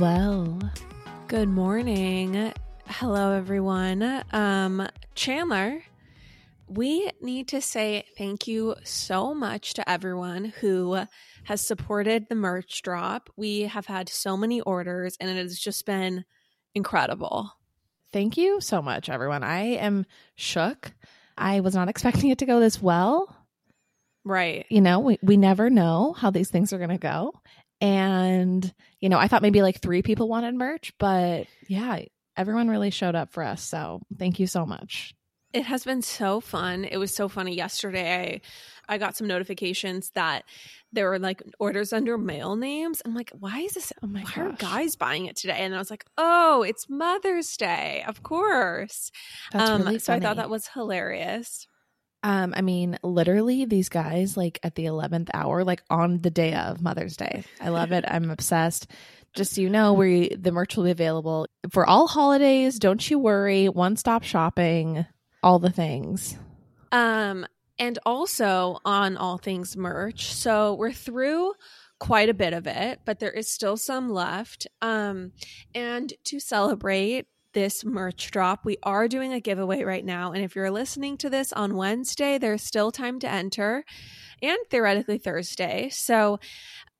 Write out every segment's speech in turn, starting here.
Well. Good morning. Hello, everyone. Um, Chandler, we need to say thank you so much to everyone who has supported the merch drop. We have had so many orders and it has just been incredible. Thank you so much, everyone. I am shook. I was not expecting it to go this well. Right. You know, we, we never know how these things are going to go. And, you know, I thought maybe like three people wanted merch, but yeah, everyone really showed up for us. So thank you so much. It has been so fun. It was so funny yesterday. I, I got some notifications that there were like orders under male names. I'm like, why is this? Oh my why are guys buying it today? And I was like, oh, it's Mother's Day, of course. That's um, really so I thought that was hilarious. Um, I mean, literally, these guys like at the eleventh hour, like on the day of Mother's Day. I love it. I'm obsessed. Just so you know, we the merch will be available for all holidays. Don't you worry. One stop shopping, all the things. Um, and also on all things merch. So we're through quite a bit of it, but there is still some left. Um, and to celebrate this merch drop, we are doing a giveaway right now. And if you're listening to this on Wednesday, there's still time to enter, and theoretically Thursday. So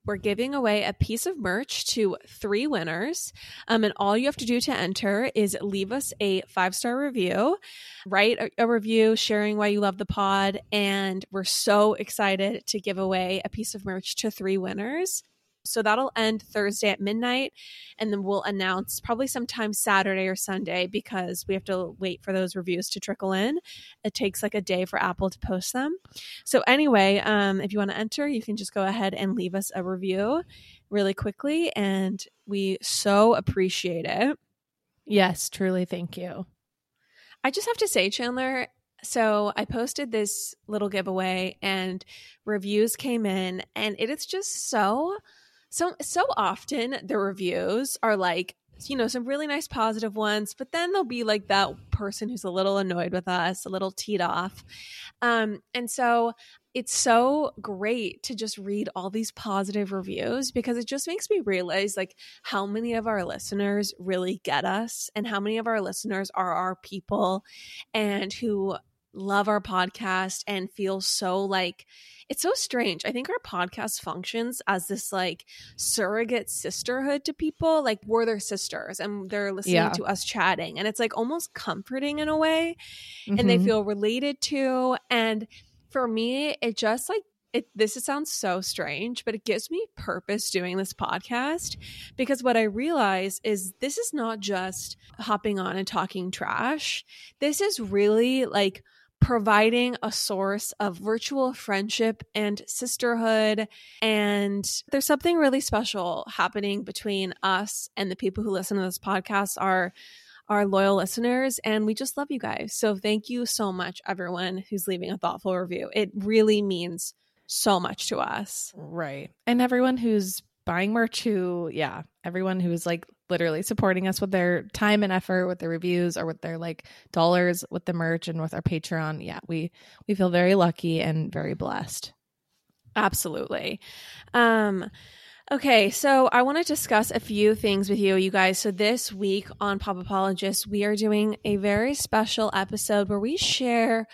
we're giving away a piece of merch to three winners. Um, and all you have to do to enter is leave us a five star review, write a, a review sharing why you love the pod. And we're so excited to give away a piece of merch to three winners. So that'll end Thursday at midnight. And then we'll announce probably sometime Saturday or Sunday because we have to wait for those reviews to trickle in. It takes like a day for Apple to post them. So anyway, um, if you want to enter, you can just go ahead and leave us a review really quickly, and we so appreciate it. Yes, truly. Thank you. I just have to say, Chandler. So I posted this little giveaway, and reviews came in, and it is just so, so, so often the reviews are like. You know, some really nice positive ones, but then there'll be like that person who's a little annoyed with us, a little teed off. Um, and so it's so great to just read all these positive reviews because it just makes me realize like how many of our listeners really get us and how many of our listeners are our people and who love our podcast and feel so like it's so strange. I think our podcast functions as this like surrogate sisterhood to people. Like we're their sisters and they're listening Yeah. to us chatting. And it's like almost comforting in a way. And they Mhm. feel related to. And for me, it just like it this sounds so strange, but it gives me purpose doing this podcast because what I realize is this is not just hopping on and talking trash. This is really like providing a source of virtual friendship and sisterhood. And there's something really special happening between us and the people who listen to this podcast are our loyal listeners and we just love you guys. So thank you so much everyone who's leaving a thoughtful review. It really means so much to us. Right. And everyone who's buying merch who, yeah, everyone who's like literally supporting us with their time and effort, with their reviews or with their like dollars with the merch and with our Patreon. Yeah, we we feel very lucky and very blessed. Absolutely. Um okay, so I want to discuss a few things with you you guys. So this week on Pop Apologist, we are doing a very special episode where we share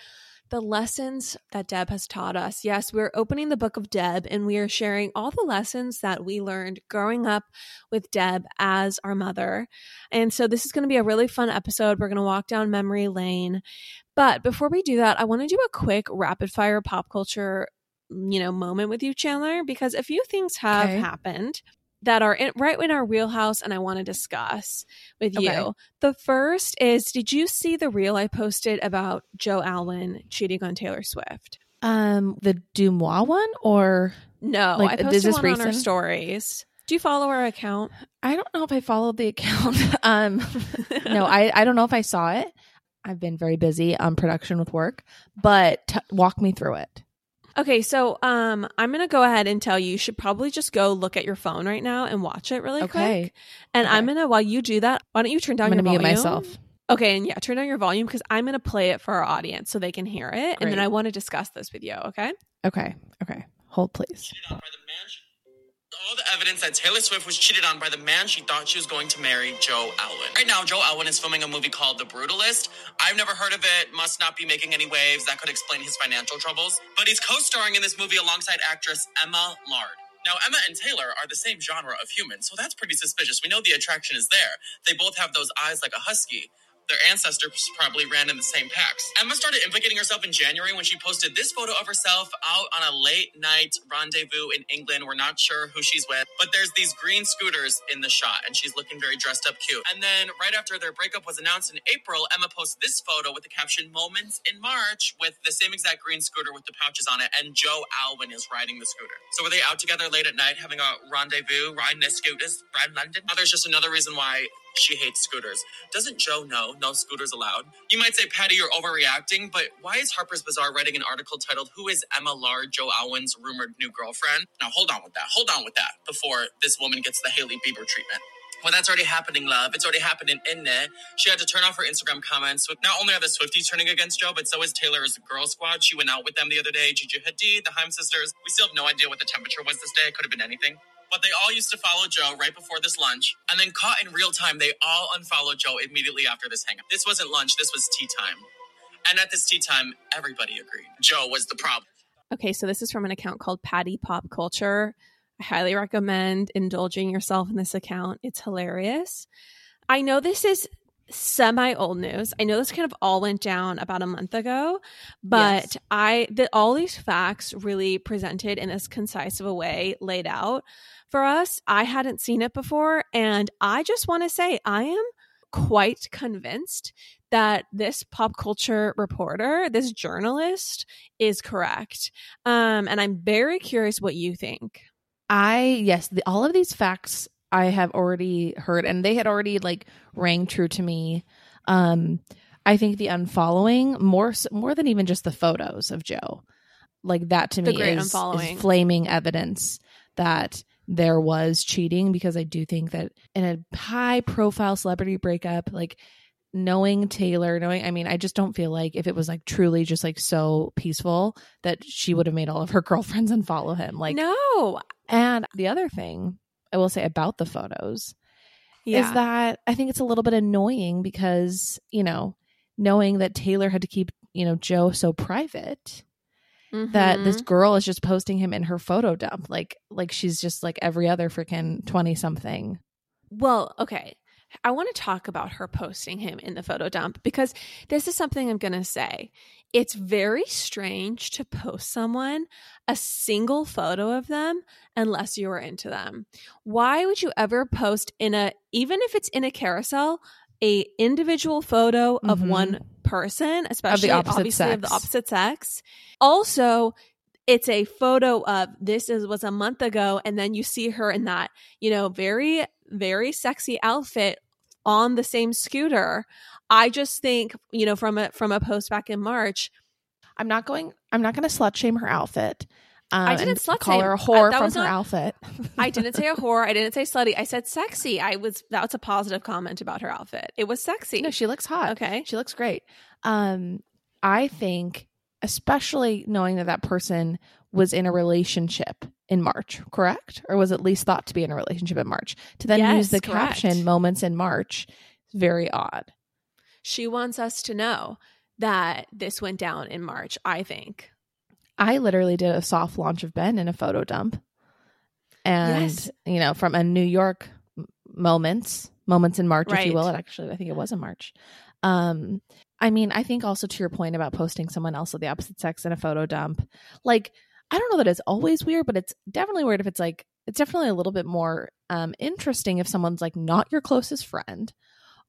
the lessons that Deb has taught us. Yes, we're opening the book of Deb and we are sharing all the lessons that we learned growing up with Deb as our mother. And so this is going to be a really fun episode. We're going to walk down memory lane. But before we do that, I want to do a quick rapid fire pop culture, you know, moment with you, Chandler, because a few things have Okay. happened. That are in, right in our wheelhouse and I want to discuss with Okay. you. The first is Did you see the reel I posted about Joe Alwyn cheating on Taylor Swift? Um, the Deuxmoi one, or No, Like, I posted this one on our stories. Do you follow our account? I don't know if I followed the account. um, no, I I don't know if I saw it. I've been very busy on production with work, but t- walk me through it. Okay, so um, I'm gonna go ahead and tell you. You should probably just go look at your phone right now and watch it really Okay. quick. And I'm gonna while you do that, why don't you turn down I'm your volume? myself. Okay, and yeah, turn down your volume because I'm gonna play it for our audience so they can hear it, and then I want to discuss this with you. Okay. Okay, okay, hold please. All the evidence that Taylor Swift was cheated on by the man she thought she was going to marry, Joe Alwyn. Right now, Joe Alwyn is filming a movie called The Brutalist. I've never heard of it, must not be making any waves. That could explain his financial troubles. But he's co-starring in this movie alongside actress Emma Laird. Now, Emma and Taylor are the same genre of human, so that's pretty suspicious. We know the attraction is there. They both have those eyes like a husky. Their ancestors probably ran in the same packs. Emma started implicating herself in January when she posted this photo of herself out on a late night rendezvous in England. We're not sure who she's with, but there's these green scooters in the shot, and she's looking very dressed up cute. And then right after their breakup was announced in April, Emma posts this photo with the caption "Moments in March" with the same exact green scooter with the pouches on it, and Joe Alwyn is riding the scooter. So were they out together late at night having a rendezvous, riding the scooters around London? Now there's just another reason why she hates scooters. Doesn't Joe know no scooters allowed? You might say, Patty, you're overreacting, but why is Harper's Bazaar writing an article titled "Who is Emma Laird, Joe Alwyn's rumored new girlfriend"? Now hold on with that. Hold on with that before this woman gets the Hailey Bieber treatment. Well, that's already happening, love. It's already happening in there. She had to turn off her Instagram comments. Not only are the Swifties turning against Joe, but so is Taylor's girl squad. She went out with them the other day. Gigi Hadid, the Haim sisters. We still have no idea what the temperature was this day. It could have been anything. But they all used to follow Joe right before this lunch. And then caught in real time, they all unfollowed Joe immediately after this hangout. This wasn't lunch, this was tea time. And at this tea time, everybody agreed. Joe was the problem. Okay, so this is from an account called Patty Pop Culture. I highly recommend indulging yourself in this account. It's hilarious. I know this is semi old news. I know this kind of all went down about a month ago, but Yes. I that all these facts really presented in this concise of a way laid out for us. I hadn't seen it before, and I just want to say I am quite convinced that this pop culture reporter, this journalist, is correct. Um, and I'm very curious what you think. I yes, the, all of these facts I have already heard, and they had already like rang true to me. Um, I think the unfollowing more more than even just the photos of Joe, like that to The me is, is flaming evidence that there was cheating because I do think that in a high profile celebrity breakup, like knowing Taylor, knowing, I mean, I just don't feel like if it was like truly just like so peaceful that she would have made all of her girlfriends unfollow him. Like, no, and the other thing I will say about the photos yeah, is that I think it's a little bit annoying because, you know, knowing that Taylor had to keep, you know, Joe so private that this Mhm. girl is just posting him in her photo dump like like she's just like every other freaking 20 something. Well, okay. I want to talk about her posting him in the photo dump because this is something I'm going to say. It's very strange to post someone a single photo of them unless you are into them. Why would you ever post in a even if it's in a carousel a individual photo of Mhm. one person, especially opposite obviously of the opposite sex? Also, it's a photo of this is was a month ago and then you see her in that, you know, very very sexy outfit on the same scooter. I just think, you know, from a from a post back in March, I'm not going I'm not going to slut shame her outfit. Um, I didn't slut call shame. her a I- whore that from her not- outfit. I didn't say a whore, I didn't say slutty. I said sexy. I was that was a positive comment about her outfit. It was sexy. No, she looks hot. okay. She looks great. Um, I think, especially knowing that that person was in a relationship in March, correct? Or was at least thought to be in a relationship in March. To then use the correct. caption "moments in March" very odd. She wants us to know that this went down in March, I think. I literally did a soft launch of Ben in a photo dump, and Yes. you know, from a New York moments, moments in March, if you will. It actually, I think it was in March. Um, I mean, I think also to your point about posting someone else of the opposite sex in a photo dump, like I don't know that it's always weird, but it's definitely weird if it's like it's definitely a little bit more um interesting if someone's like not your closest friend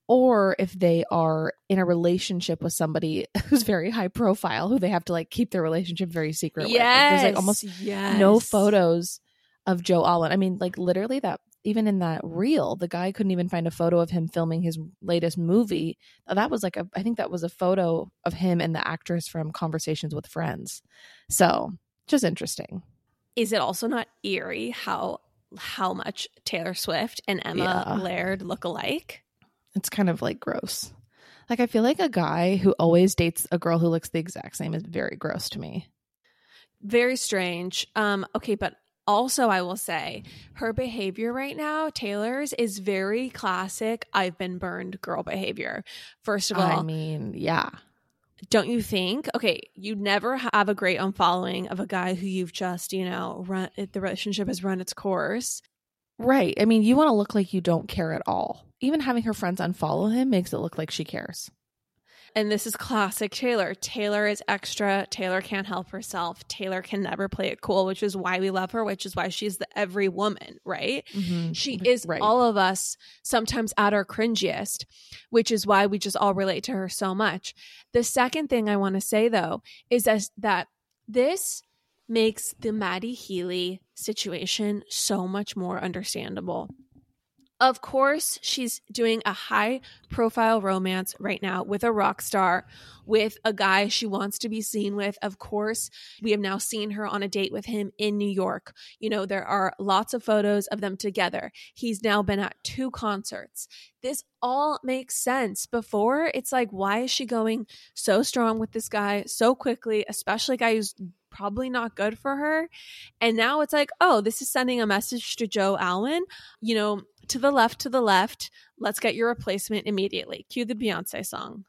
or if they are in a relationship with somebody who's very high profile who they have to like keep their relationship very secret with. Like, there's like almost yes. no photos of Joe Alwyn. I mean, like literally that even in that reel, the guy couldn't even find a photo of him filming his latest movie. That was like a I think that was a photo of him and the actress from Conversations with Friends. So, just interesting. Is it also not eerie how how much Taylor Swift and Emma Yeah. Laird look alike? It's kind of like gross. Like I feel like a guy who always dates a girl who looks the exact same is very gross to me. Very strange. Um, okay, but also I will say her behavior right now, Taylor's, is very classic I've been burned girl behavior. First of all, I mean, yeah. don't you think? Okay, you never have a great unfollowing of a guy who you've just, you know, run the relationship has run its course. Right. I mean, you want to look like you don't care at all. Even having her friends unfollow him makes it look like she cares. And this is classic Taylor. Taylor is extra. Taylor can't help herself. Taylor can never play it cool, which is why we love her, which is why she's the every woman, right? Mm-hmm. She is Right. all of us sometimes at our cringiest, which is why we just all relate to her so much. The second thing I want to say though is that, that this makes the Matty Healy situation so much more understandable. Of course, she's doing a high profile romance right now with a rock star, with a guy she wants to be seen with. Of course, we have now seen her on a date with him in New York. You know, there are lots of photos of them together. He's now been at two concerts. This all makes sense. Before, it's like, why is she going so strong with this guy so quickly, especially a guy who's probably not good for her? And now it's like, oh, this is sending a message to Joe Alwyn. You know, to the left, to the left. Let's get your replacement immediately. Cue the Beyonce song.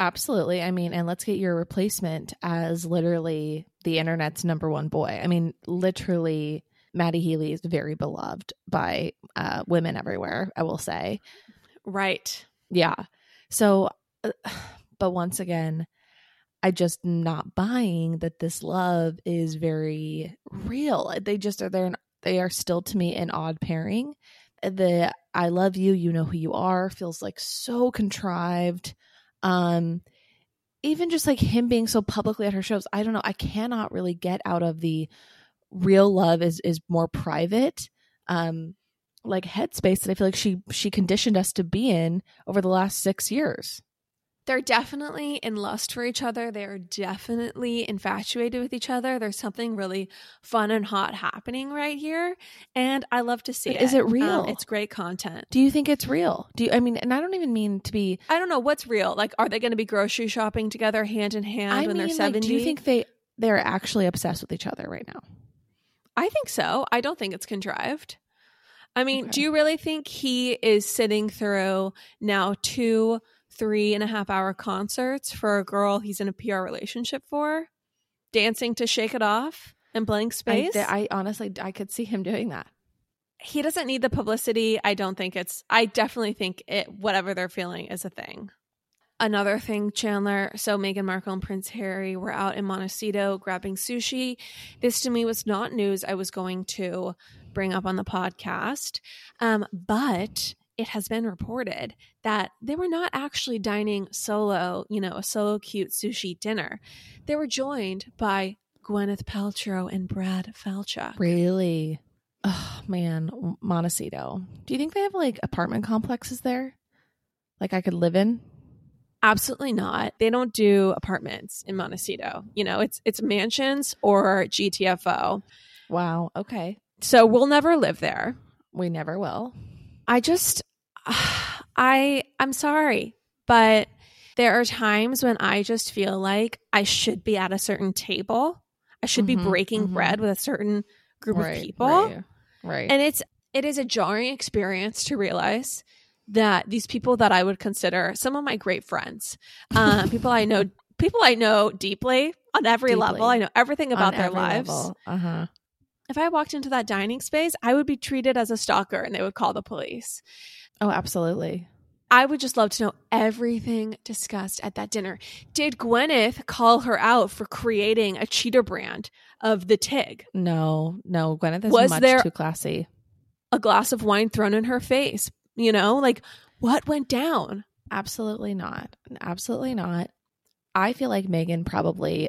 Absolutely. I mean, and let's get your replacement as literally the internet's number one boy. I mean, literally, Matty Healy is very beloved by uh, women everywhere, I will say. Right. Yeah. So, uh, but once again, I just not buying that this love is very real. They just are there. They are still to me an odd pairing. The I love you, you know who you are feels like so contrived. Um, even just like him being so publicly at her shows, I don't know. I cannot really get out of the real love is is more private. Um, like headspace that I feel like she she conditioned us to be in over the last six years. They're definitely in lust for each other. They're definitely infatuated with each other. There's something really fun and hot happening right here. And I love to see But it. is it real? Um, it's great content. Do you think it's real? Do you? I mean, and I don't even mean to be. I don't know what's real. Like, are they going to be grocery shopping together hand in hand I when mean, they're like, 70? do you think they they're actually obsessed with each other right now? I think so. I don't think it's contrived. I mean, Okay. do you really think he is sitting through now two, three and a half hour concerts for a girl he's in a PR relationship for, dancing to Shake It Off and Blank I, Space? th- I honestly, I could see him doing that. he doesn't need the publicity. I don't think it's, I definitely think it, whatever they're feeling is a thing. Another thing, Chandler. So Meghan Markle and Prince Harry were out in Montecito grabbing sushi. This to me was not news I was going to bring up on the podcast. Um, but it has been reported that they were not actually dining solo, you know, a solo cute sushi dinner. They were joined by Gwyneth Paltrow and Brad Falchuk. Really? Oh man, Montecito. Do you think they have like apartment complexes there? Like I could live in? Absolutely not. They don't do apartments in Montecito. You know, it's it's mansions or GTFO. Wow. Okay. So we'll never live there. We never will. I just I I'm sorry, but there are times when I just feel like I should be at a certain table. I should be Mhm, breaking mhm. bread with a certain group right, of people. Right. right. And it's it is a jarring experience to realize that these people that I would consider some of my great friends, uh, people I know, people I know deeply on every Deeply. level. I know everything about On their lives. Uh huh. If I walked into that dining space, I would be treated as a stalker, and they would call the police. Oh, absolutely. I would just love to know everything discussed at that dinner. Did Gwyneth call her out for creating a cheater brand of the Tig? No, no, Gwyneth is Was much there- too classy. A glass of wine thrown in her face. You know, like what went down? Absolutely not. Absolutely not. I feel like Meghan probably,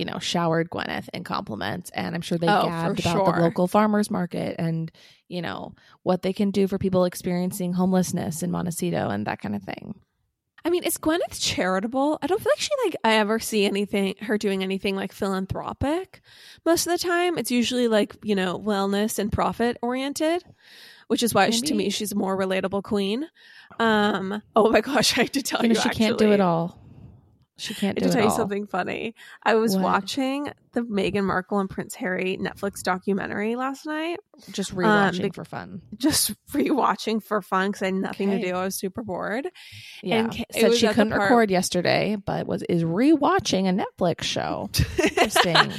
you know, showered Gwyneth in compliments, and I'm sure they Oh, gabbed about the local farmers market and you know what they can do for people experiencing homelessness in Montecito and that kind of thing. I mean, is Gwyneth charitable? I don't feel like she like I ever see anything her doing anything like philanthropic. Most of the time, it's usually like you know wellness and profit oriented, which is why to me she's a more relatable queen. Um. Oh my gosh, I have to tell You you, know, she can't do it all. She can't I do to it tell you something funny. I was What? watching the Meghan Markle and Prince Harry Netflix documentary last night, Just Um, rewatching bec- for fun. just rewatching for fun because I had nothing Okay. to do. I was super bored. Yeah, it said she couldn't part- record yesterday, but was is rewatching a Netflix show. Interesting.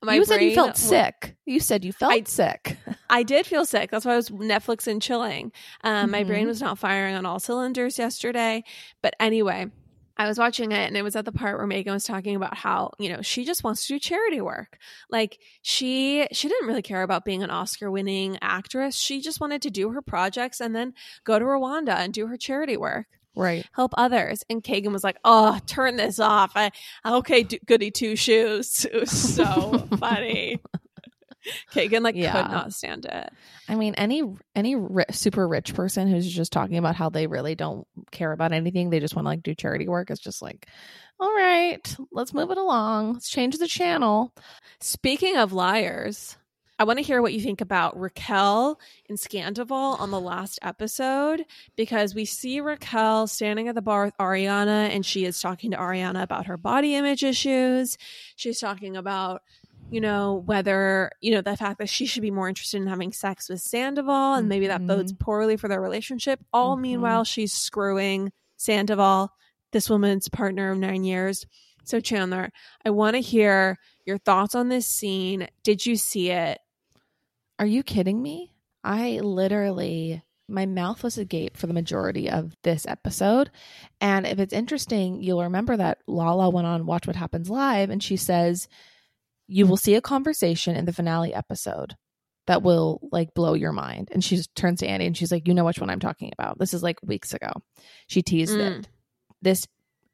My you said you felt sick. You said you felt I- sick. I did feel sick. That's why I was Netflix and chilling. Um, My brain Mhm. was not firing on all cylinders yesterday. But anyway, I was watching it and it was at the part where Meghan was talking about how, you know, she just wants to do charity work. Like she she didn't really care about being an Oscar winning actress. She just wanted to do her projects and then go to Rwanda and do her charity work. Right. Help others. And Kagan was like, "Oh, turn this off." I okay, do, goody two shoes. It was so funny. Kagan like Yeah. could not stand it. I mean, any any ri- super rich person who's just talking about how they really don't care about anything, they just want to like do charity work. It's just like, all right, let's move it along. Let's change the channel. Speaking of liars, I want to hear what you think about Raquel and Scandoval on the last episode because we see Raquel standing at the bar with Ariana and she is talking to Ariana about her body image issues. She's talking about, you know, whether, you know, the fact that she should be more interested in having sex with Sandoval and maybe that bodes poorly for their relationship. All Mhm. meanwhile, she's screwing Sandoval, this woman's partner of nine years. So, Chandler, I want to hear your thoughts on this scene. Did you see it? Are you kidding me? I literally, my mouth was agape for the majority of this episode. And if it's interesting, you'll remember that Lala went on Watch What Happens Live and she says, You will see a conversation in the finale episode that will like blow your mind. And she just turns to Andy and she's like, You know which one I'm talking about. This is like weeks ago. She teased Mm. it. This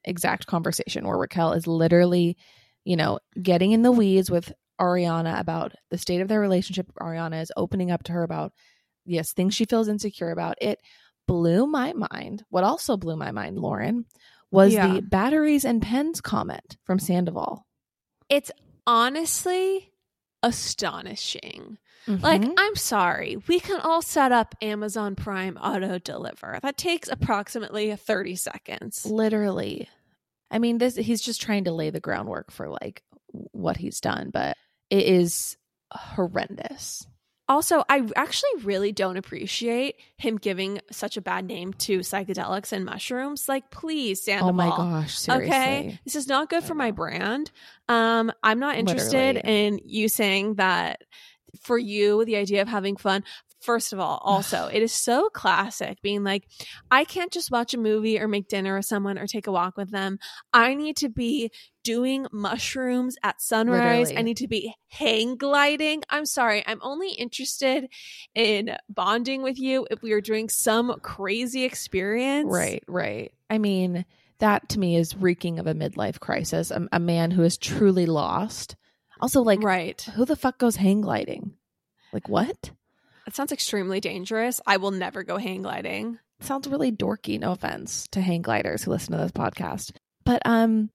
exact conversation where Raquel is literally, you know, getting in the weeds with Ariana about the state of their relationship. Ariana is opening up to her about, yes, things she feels insecure about. It blew my mind. What also blew my mind, Lauren, was Yeah. the batteries and pens comment from Sandoval. It's honestly astonishing. Like, Mhm. I'm sorry, we can all set up Amazon Prime auto deliver. That takes approximately 30 seconds. literally. I mean, this he's just trying to lay the groundwork for like what he's done, but it is horrendous. Also, I actually really don't appreciate him giving such a bad name to psychedelics and mushrooms. Like, please, Sandoval. Oh my gosh, seriously. Okay, this is not good for my brand. Um, I'm not interested Literally. in you saying that for you, the idea of having fun. First of all, also, it is so classic being like, I can't just watch a movie or make dinner with someone or take a walk with them. I need to be doing mushrooms at sunrise. I need to be hang gliding. I'm sorry. I'm only interested in bonding with you if we are doing some crazy experience. Right, right. I mean, that to me is reeking of a midlife crisis. A, a man who is truly lost. Also, like, right. who the fuck goes hang gliding? Like, what? That sounds extremely dangerous. I will never go hang gliding. sounds really dorky no offense to hang gliders who listen to this podcast but um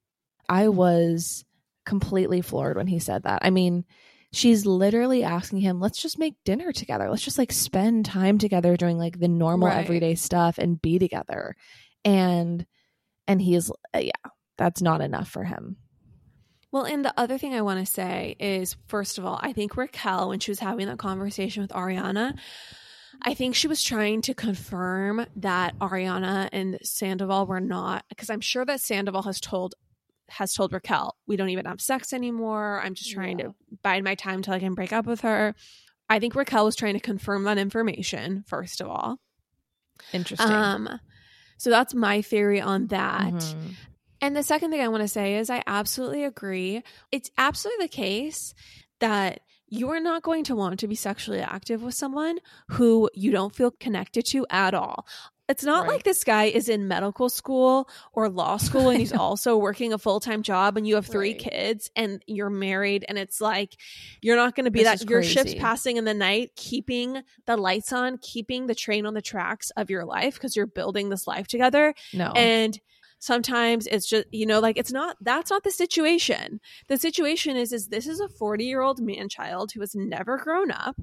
i was completely floored when he said that i mean she's literally asking him let's just make dinner together let's just like spend time together doing like the normal Right. everyday stuff and be together and and he's yeah that's not enough for him Well, and the other thing I want to say is first of all, I think Raquel, when she was having that conversation with Ariana, I think she was trying to confirm that Ariana and Sandoval were not because I'm sure that Sandoval has told has told Raquel, we don't even have sex anymore. I'm just trying Yeah. to bide my time till I can break up with her. I think Raquel was trying to confirm that information, first of all. interesting Um, So that's my theory on that. Mhm. And the second thing I want to say is I absolutely agree. It's absolutely the case that you are not going to want to be sexually active with someone who you don't feel connected to at all. It's not Right. like this guy is in medical school or law school and he's also working a full time job and you have three Right. kids and you're married and it's like you're not going to be This that your ship's passing in the night, keeping the lights on, keeping the train on the tracks of your life because you're building this life together No. and sometimes it's just you know like it's not that's not the situation the situation is is this is a 40 year old man child who has never grown up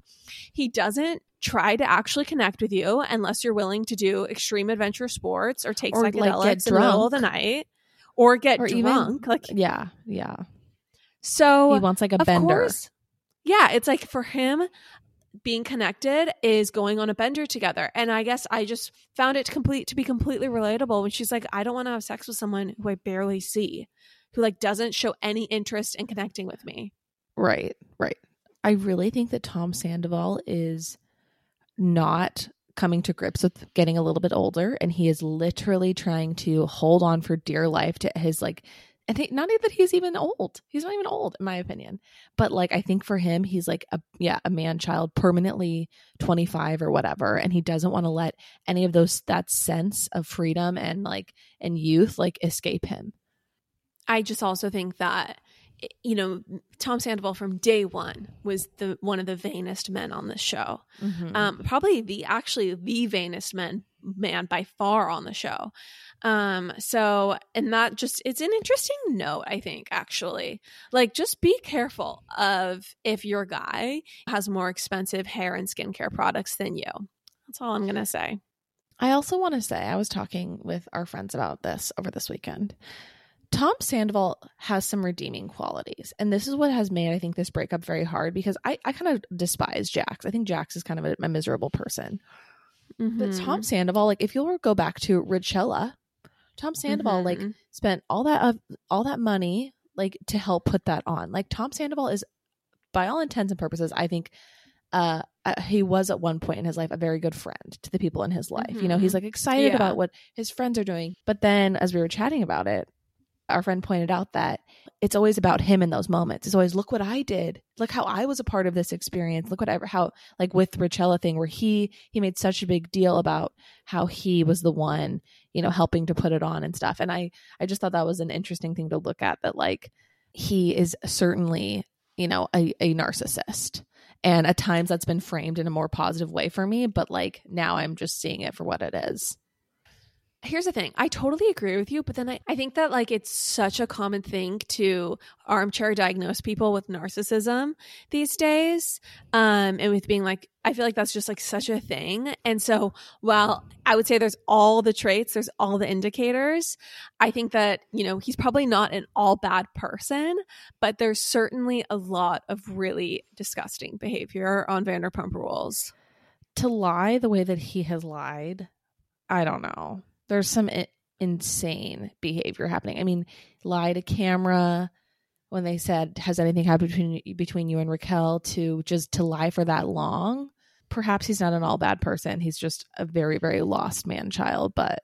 he doesn't try to actually connect with you unless you're willing to do extreme adventure sports or take Or, like, psychedelics get in the middle of the night or get Or even- drunk like yeah, yeah. so He wants like a bender. course. Yeah, it's like for him being connected is going on a bender together. And I guess I just found it complete to be completely relatable when she's like, I don't want to have sex with someone who I barely see, who like doesn't show any interest in connecting with me. Right, right. I really think that Tom Sandoval is not coming to grips with getting a little bit older and he is literally trying to hold on for dear life to his like I think not that he's even old. He's not even old in my opinion. But like I think for him he's like a yeah, a man child permanently 25 or whatever and he doesn't want to let any of those that sense of freedom and like and youth like escape him. I just also think that you know Tom Sandoval from day one was the one of the vainest men on the show. Mm-hmm. um, probably the actually the vainest man man by far on the show. Um, so and that just it's an interesting note, I think, actually. Like just be careful of if your guy has more expensive hair and skincare products than you. That's all I'm gonna say. I also want to say I was talking with our friends about this over this weekend. Tom Sandoval has some redeeming qualities, and this is what has made I think this breakup very hard because I, I kind of despise Jax. I think Jax is kind of a, a miserable person, but Mhm. Tom Sandoval, like if you'll go back to Richella, Tom Sandoval like Mhm. spent all that of all that money like to help put that on. Like Tom Sandoval is, by all intents and purposes, I think uh, uh, he was at one point in his life a very good friend to the people in his life. You know, he's like excited Yeah. about what his friends are doing. But then as we were chatting about it, our friend pointed out that it's always about him in those moments. It's always look what I did. Look how I was a part of this experience. Look whatever how like with Richella thing where he he made such a big deal about how he was the one, you know, helping to put it on and stuff. And I I just thought that was an interesting thing to look at that like he is certainly, you know, a, a narcissist. And at times that's been framed in a more positive way for me, but like now I'm just seeing it for what it is. Here's the thing. I totally agree with you but then I, I think that like it's such a common thing to armchair diagnose people with narcissism these days um and with being like i feel like that's just like such a thing. And so while i would say there's all the traits there's all the indicators i think that you know he's probably not an all bad person but there's certainly a lot of really disgusting behavior on vanderpump rules. To lie the way that he has lied, I don't know. There's some I- insane behavior happening. I mean, lie to camera when they said, "Has anything happened between between you and Raquel?" To just to lie for that long. Perhaps he's not an all bad person. He's just a very very lost man child. But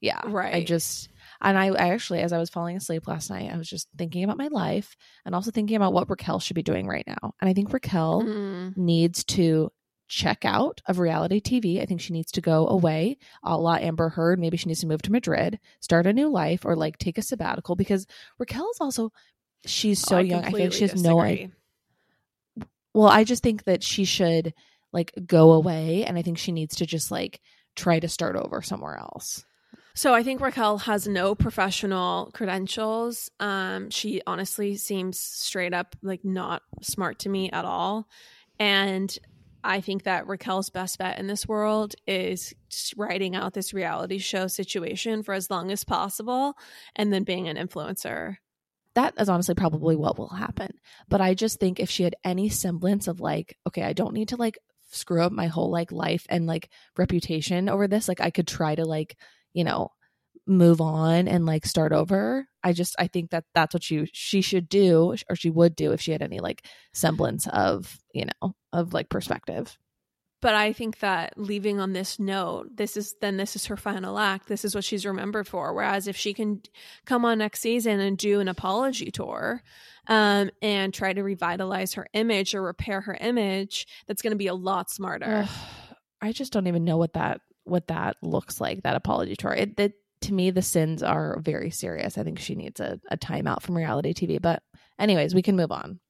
yeah, right. I just and I, I actually, as I was falling asleep last night, I was just thinking about my life and also thinking about what Raquel should be doing right now. And I think Raquel Mm. needs to check out of reality TV. I think she needs to go away, a la Amber Heard. Maybe she needs to move to Madrid, start a new life, or like take a sabbatical because Raquel is also she's so Oh, young. I think she has no idea. Well, I just think that she should like go away, and I think she needs to just like try to start over somewhere else. So I think Raquel has no professional credentials. Um, she honestly seems straight up like not smart to me at all. And I think that Raquel's best bet in this world is writing out this reality show situation for as long as possible and then being an influencer. that is honestly probably what will happen. But I just think if she had any semblance of like, okay, I don't need to like screw up my whole like life and like reputation over this, like I could try to like, you know, move on and like start over. I just I think that that's what she she should do or she would do if she had any like semblance of, you know, of like perspective. But I think that leaving on this note, this is then this is her final act. This is what she's remembered for. Whereas if she can come on next season and do an apology tour, um, and try to revitalize her image or repair her image, that's going to be a lot smarter. I just don't even know what that what that looks like. That apology tour. It, it to me, the sins are very serious. I think she needs a, a timeout from reality TV. But anyways, we can move on.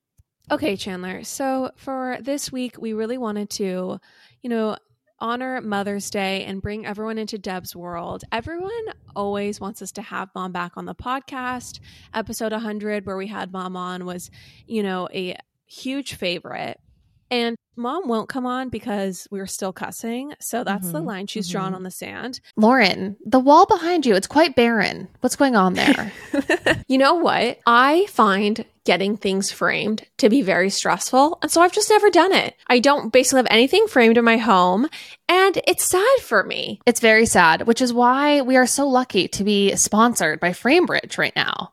Okay, Chandler. So for this week, we really wanted to, you know, honor Mother's Day and bring everyone into Deb's world. Everyone always wants us to have mom back on the podcast. Episode 100, where we had mom on, was, you know, a huge favorite. And mom won't come on because we're still cussing. So that's the Mhm, line she's drawn mhm. on the sand. Lauren, the wall behind you, it's quite barren. What's going on there? you know what? I find getting things framed to be very stressful. And so I've just never done it. I don't basically have anything framed in my home. And it's sad for me. it's very sad, which is why we are so lucky to be sponsored by Framebridge right now.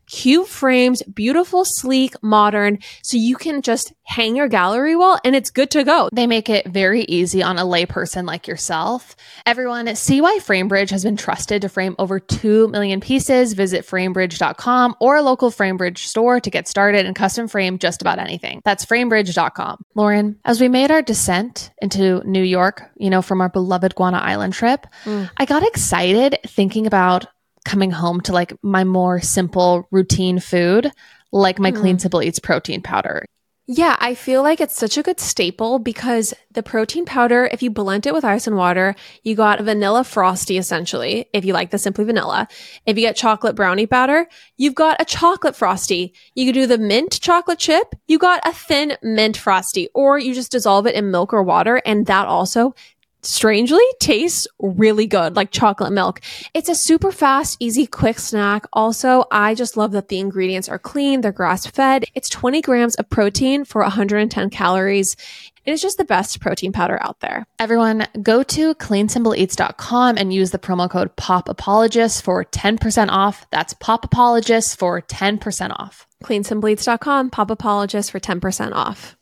cute frames, beautiful, sleek, modern, so you can just hang your gallery wall and it's good to go. They make it very easy on a layperson like yourself. Everyone, see why Framebridge has been trusted to frame over 2 million pieces. Visit framebridge.com or a local Framebridge store to get started and custom frame just about anything. That's framebridge.com. Lauren, as we made our descent into New York, you know, from our beloved Guana Island trip, Mm. I got excited thinking about coming home to like my more simple routine food, like my Clean mm. Simple Eats protein powder. Yeah, I feel like it's such a good staple because the protein powder, if you blend it with ice and water, you got vanilla frosty essentially, if you like the simply vanilla. If you get chocolate brownie powder, you've got a chocolate frosty. You could do the mint chocolate chip, you got a thin mint frosty, or you just dissolve it in milk or water, and that also strangely tastes really good, like chocolate milk. It's a super fast, easy, quick snack. Also, I just love that the ingredients are clean, they're grass fed. It's 20 grams of protein for 110 calories. It is just the best protein powder out there. Everyone, go to cleansimpleeats.com and use the promo code POPAPOLOGIST for 10% off. That's POPAPOLOGIST for 10% off. Cleansimpleeats.com, pop apologist for 10% off.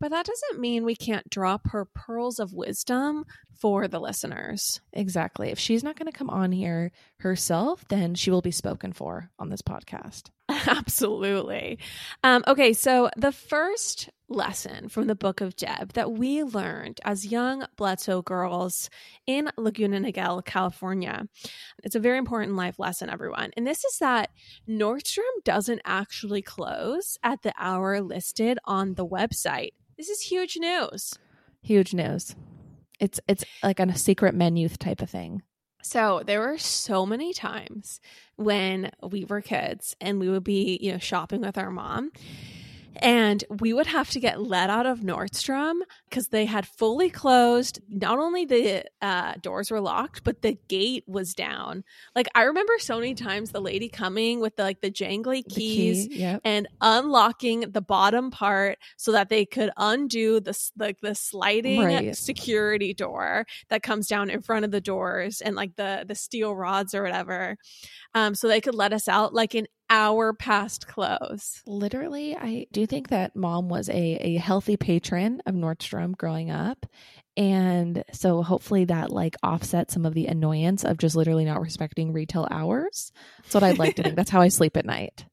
But that doesn't mean we can't drop her pearls of wisdom for the listeners. Exactly. If she's not going to come on here herself, then she will be spoken for on this podcast. Absolutely. Um, okay, so the first lesson from the book of Deb that we learned as young Bledsoe girls in Laguna Niguel, California. It's a very important life lesson, everyone. And this is that Nordstrom doesn't actually close at the hour listed on the website. This is huge news. Huge news. It's it's like on a secret menu type of thing. So there were so many times when we were kids and we would be, you know, shopping with our mom. And we would have to get let out of Nordstrom because they had fully closed. Not only the uh, doors were locked, but the gate was down. Like I remember so many times the lady coming with the, like the jangly The keys key, Yep. and unlocking the bottom part so that they could undo the like the sliding Right. security door that comes down in front of the doors and like the the steel rods or whatever um so they could let us out like an hour past close Literally, I do think that mom was a, a healthy patron of Nordstrom growing up. And so hopefully that like offsets some of the annoyance of just literally not respecting retail hours. That's what I'd like to think. That's how I sleep at night.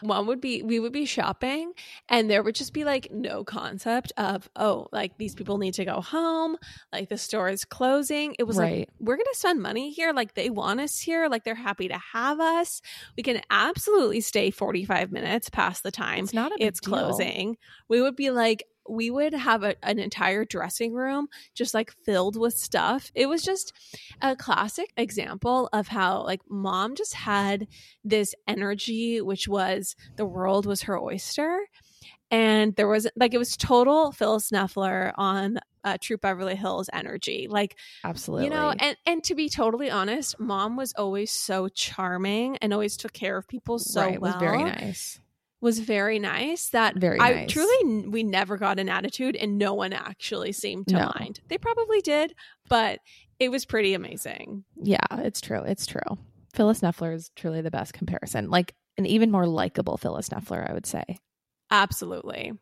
One would be we would be shopping and there would just be like no concept of oh like these people need to go home like the store is closing. It was like we're gonna spend money here like they want us here like they're happy to have us. We can absolutely stay 45 minutes past the time It's not a it's closing. We would be like we would have a, an entire dressing room just like filled with stuff it was just a classic example of how like mom just had this energy which was the world was her oyster and there was like it was total phyllis nefler on uh, Troop Beverly Hills energy. Like, Absolutely. you know, and, and to be totally honest, mom was always so charming and always took care of people so right, well. was very nice. Was very nice. That Very I truly we never got an attitude, and no one actually seemed to No. mind. They probably did, but it was pretty amazing. Yeah, it's true. It's true. Phyllis Nefler is truly the best comparison. Like an even more likable Phyllis Nefler, I would say. Absolutely.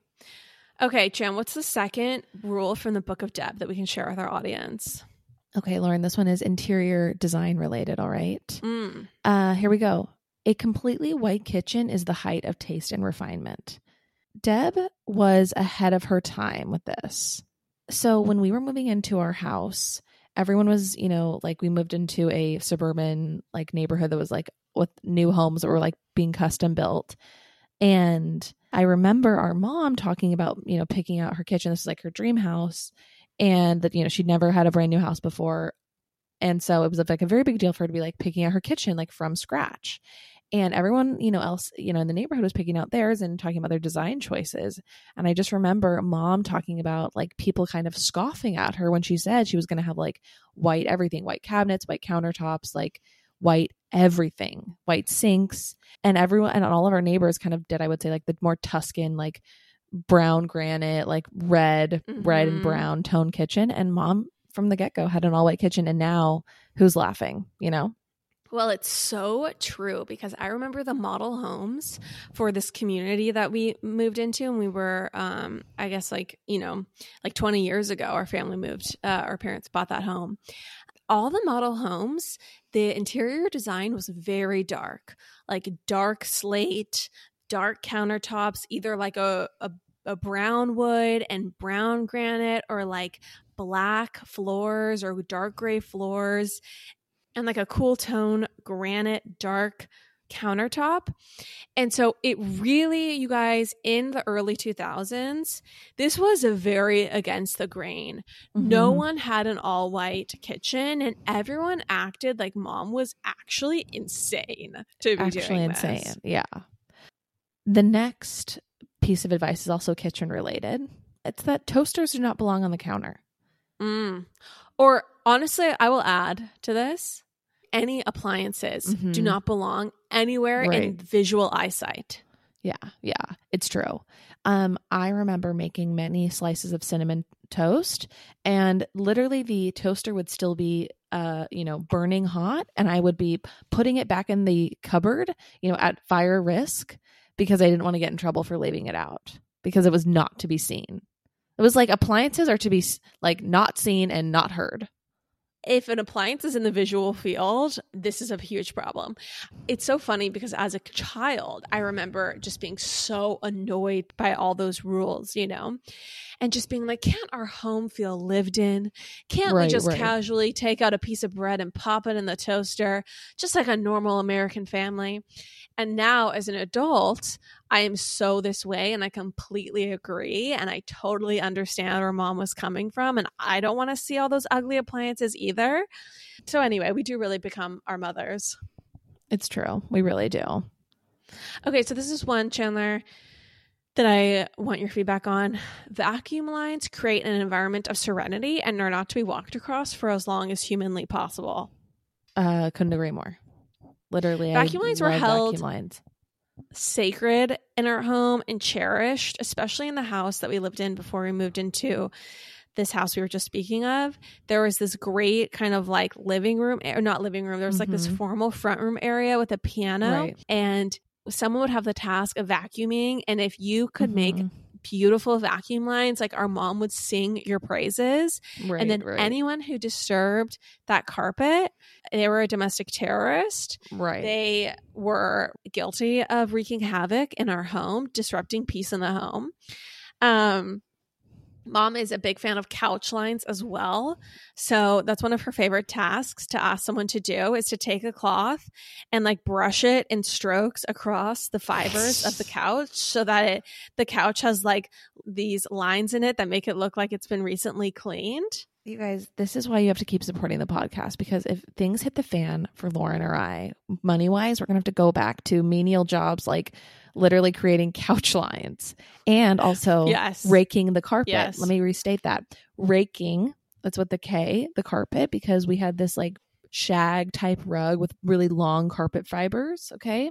Okay, Jen, what's the second rule from the Book of Deb that we can share with our audience? Okay, Lauren, this one is interior design related. All right. Mm. Uh, here we go. A completely white kitchen is the height of taste and refinement. Deb was ahead of her time with this. So when we were moving into our house, everyone was, you know, like we moved into a suburban like neighborhood that was like with new homes that were like being custom built. And I remember our mom talking about, you know, picking out her kitchen. This is like her dream house. And that, you know, she'd never had a brand new house before. And so it was like a very big deal for her to be like picking out her kitchen like from scratch. And everyone, you know, else, you know, in the neighborhood was picking out theirs and talking about their design choices. And I just remember mom talking about like people kind of scoffing at her when she said she was going to have like white everything, white cabinets, white countertops, like white everything, white sinks. And everyone and all of our neighbors kind of did, I would say, like the more Tuscan, like brown granite, like red, red and Mhm. brown tone kitchen. And mom from the get go had an all white kitchen. And now who's laughing, you know? Well, it's so true because I remember the model homes for this community that we moved into, and we were, um, I guess, like you know, like twenty years ago, our family moved. Uh, our parents bought that home. All the model homes, the interior design was very dark, like dark slate, dark countertops, either like a, a a brown wood and brown granite, or like black floors or dark gray floors and like a cool tone granite dark countertop. And so it really, you guys, in the early 2000s, this was a very against the grain. No Mhm. one had an all white kitchen, and everyone acted like mom was actually insane to be actually doing insane. this. Yeah. The next piece of advice is also kitchen related. It's that toasters do not belong on the counter. Mm. Or honestly, I will add to this any appliances do Mhm. not belong anywhere in visual eyesight. Yeah, yeah, it's true. Um, I remember making many slices of cinnamon toast, and literally the toaster would still be, uh, you know, burning hot, and I would be putting it back in the cupboard, you know, at fire risk because I didn't want to get in trouble for leaving it out because it was not to be seen. It was like appliances are to be like not seen and not heard. If an appliance is in the visual field, this is a huge problem. It's so funny because as a child, I remember just being so annoyed by all those rules, you know, and just being like, can't our home feel lived in? Can't we just right. casually take out a piece of bread and pop it in the toaster, just like a normal American family? And now, as an adult, I am so this way and I completely agree. And I totally understand where mom was coming from. And I don't want to see all those ugly appliances either. So, anyway, we do really become our mothers. It's true. We really do. Okay, so this is one, Chandler, that I want your feedback on. Vacuum lines create an environment of serenity and are not to be walked across for as long as humanly possible. Uh, couldn't agree more. Literally, Vacuum I lines were held- lines. sacred in our home and cherished, especially in the house that we lived in before we moved into this house we were just speaking of. There was this great kind of like living room, or not living room, there was like this Mhm. formal front room area with a piano. Right. And someone would have the task of vacuuming. And if you could make Mhm. Beautiful vacuum lines, like our mom would sing your praises. Right, and then right, anyone who disturbed that carpet, they were a domestic terrorist. right. They were guilty of wreaking havoc in our home, disrupting peace in the home. Um, mom is a big fan of couch lines as well. So that's one of her favorite tasks to ask someone to do is to take a cloth and like brush it in strokes across the fibers of the couch so that it the couch has like these lines in it that make it look like it's been recently cleaned. You guys, this is why you have to keep supporting the podcast because if things hit the fan for Lauren or I, money wise, we're going to have to go back to menial jobs like literally creating couch lines and also Yes. raking the carpet. Yes. Let me restate that raking, that's what the K, the carpet, because we had this like shag type rug with really long carpet fibers. Okay.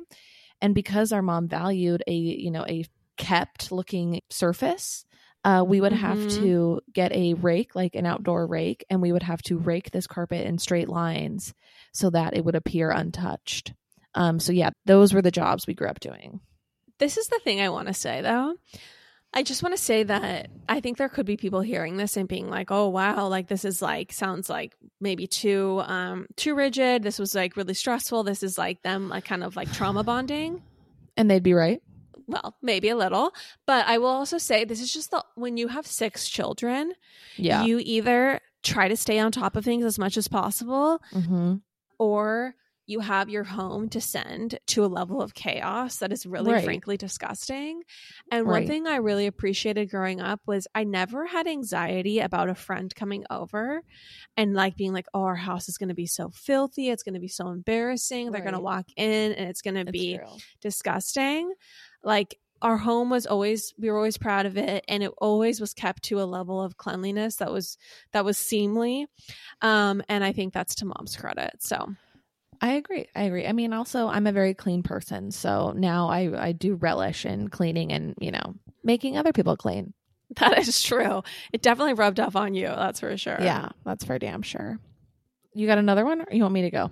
And because our mom valued a, you know, a kept looking surface, uh, we would have Mhm. to get a rake, like an outdoor rake, and we would have to rake this carpet in straight lines so that it would appear untouched. Um, so yeah, those were the jobs we grew up doing. This is the thing I want to say though. I just want to say that I think there could be people hearing this and being like, "Oh wow, like this is like sounds like maybe too um too rigid. This was like really stressful. This is like them like kind of like trauma bonding." And they'd be right. Well, maybe a little, but I will also say this is just the when you have 6 children, Yeah. you either try to stay on top of things as much as possible mm-hmm. or you have your home descend to a level of chaos that is really Right. frankly disgusting. And one thing I really appreciated growing up was I never had anxiety about a friend coming over and like being like, oh, our house is going to be so filthy. It's going to be so embarrassing. They're going to walk in and it's going to be true. disgusting. Like our home was always we were always proud of it and it always was kept to a level of cleanliness that was that was seemly. Um and I think that's to mom's credit. So I agree. I agree. I mean, also, I'm a very clean person, so now I I do relish in cleaning and you know making other people clean. that is true. It definitely rubbed off on you, that's for sure. Yeah, that's for damn sure. You got another one, or you want me to go?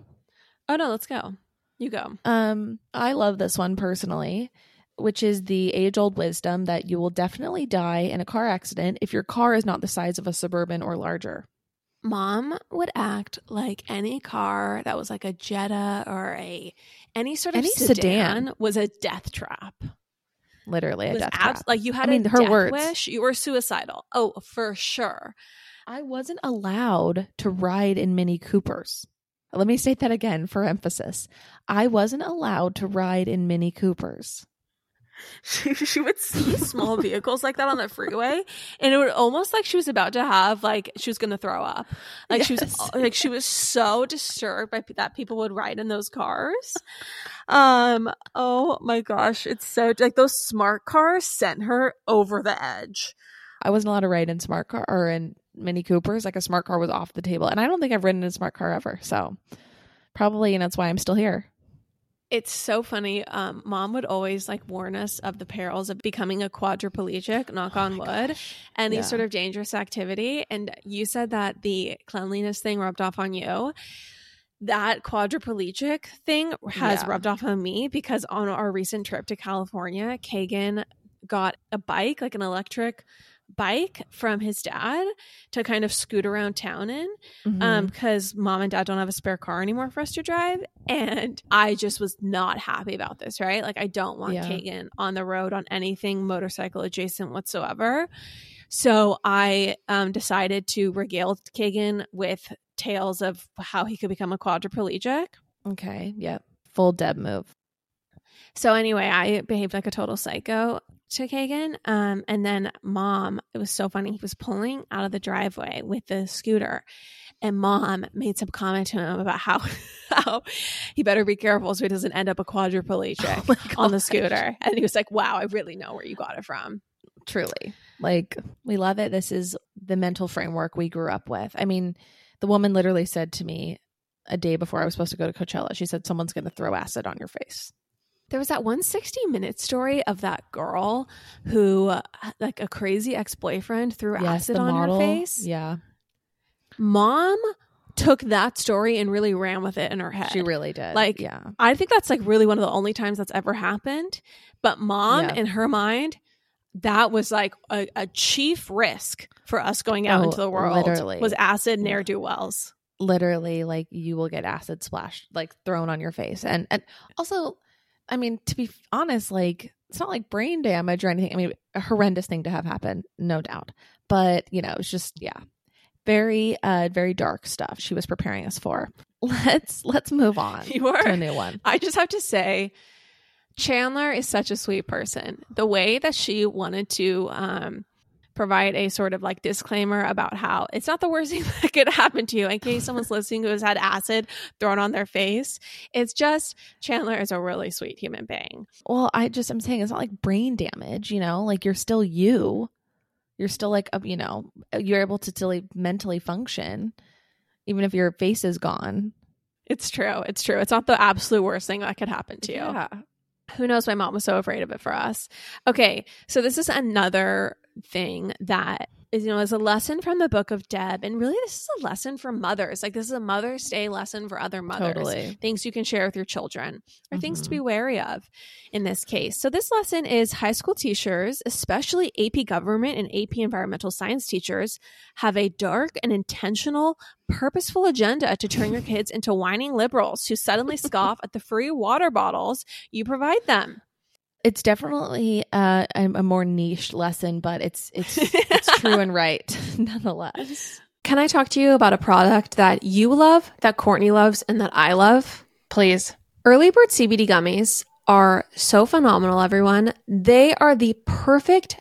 Oh no, let's go. You go. Um, I love this one personally, which is the age old wisdom that you will definitely die in a car accident if your car is not the size of a suburban or larger. Mom would act like any car that was like a Jetta or a any sort of Any sedan, sedan. was a death trap. Literally a death abs- trap. like you had I mean, a her death words. wish, you were suicidal. Oh, for sure. I wasn't allowed to ride in Mini Coopers. Let me state that again for emphasis. I wasn't allowed to ride in Mini Coopers. she, she would see small vehicles like that on the freeway and it would almost like she was about to have like she was gonna throw up like she was like she was so disturbed by that people would ride in those cars um oh my gosh it's so like those smart cars sent her over the edge I wasn't allowed to ride in smart car or in Mini Coopers. Like a smart car was off the table. And I don't think I've ridden in a smart car ever. So probably, and that's why I'm still here. It's so funny um mom would always like warn us of the perils of becoming a quadriplegic knock on wood any Yeah. sort of dangerous activity. And you said that the cleanliness thing rubbed off on you. That quadriplegic thing has Yeah. rubbed off on me because on our recent trip to California, Kagan got a bike, like an electric bike from his dad to kind of scoot around town in Mm-hmm. um because mom and dad don't have a spare car anymore for us to drive and i just was not happy about this right like i don't want Yeah. kagan on the road on anything motorcycle adjacent whatsoever so i um decided to regale kagan with tales of how he could become a quadriplegic okay. Yep. Full Deb move. so anyway, I behaved like a total psycho to Kagan. Um, and then mom, it was so funny. He was pulling out of the driveway with the scooter, and mom made some comment to him about how how he better be careful so he doesn't end up a quadriplegic my on the scooter. And he was like, "Wow, I really know where you got it from." Truly. Like, we love it. This is the mental framework we grew up with. I mean, the woman literally said to me a day before I was supposed to go to Coachella, she said, Someone's going to throw acid on your face. There was that one 60 minute story of that girl who, like a crazy ex boyfriend, threw acid on model. her face. Yeah. Mom took that story and really ran with it in her head. She really did. Like, yeah. I think that's like really one of the only times that's ever happened. But mom, Yeah. in her mind, that was like a, a chief risk for us going out Oh, into the world. literally. Was acid ne'er do wells. literally like you will get acid splashed like thrown on your face and and also i mean to be honest like it's not like brain damage or anything i mean a horrendous thing to have happen no doubt but you know it's just yeah very uh very dark stuff she was preparing us for let's let's move on You are. to a new one I just have to say, Chandler is such a sweet person. The way that she wanted to um, provide a sort of like disclaimer about how it's not the worst thing that could happen to you in case someone's listening who has had acid thrown on their face. It's just Chandler is a really sweet human being. well i just i'm saying it's not like brain damage you know like you're still you you're still like a, you know you're able to still mentally function even if your face is gone It's true. It's true. It's not the absolute worst thing that could happen to you. Yeah. Who knows why mom was so afraid of it for us? Okay, so this is another thing that is, you know, is a lesson from the book of Deb. And really, this is a lesson for mothers. Like, this is a Mother's Day lesson for other mothers. Totally. Things you can share with your children or things to be mm-hmm. wary of in this case. So, this lesson is high school teachers, especially AP government and AP environmental science teachers, have a dark and intentional, purposeful agenda to turn your kids into whining liberals who suddenly scoff at the free water bottles you provide them. It's definitely uh, a, a more niche lesson, but it's it's it's true and right nonetheless. Can I talk to you about a product that you love, that Courtney loves, and that I love? Please. Early Bird CBD gummies are so phenomenal, everyone. They are the perfect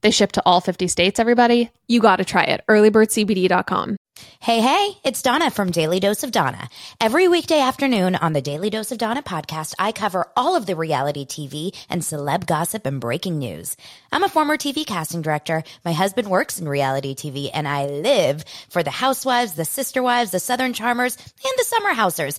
They ship to all 50 states, everybody. You got to try it. Earlybirdcbd.com. Hey, hey, it's Dana from Daily Dose of Dana. Every weekday afternoon on the Daily Dose of Dana podcast, I cover all of the reality TV and celeb gossip and breaking news. I'm a former TV casting director. My husband works in reality TV and I live for the housewives, the sister wives, the southern charmers, and the summer housers.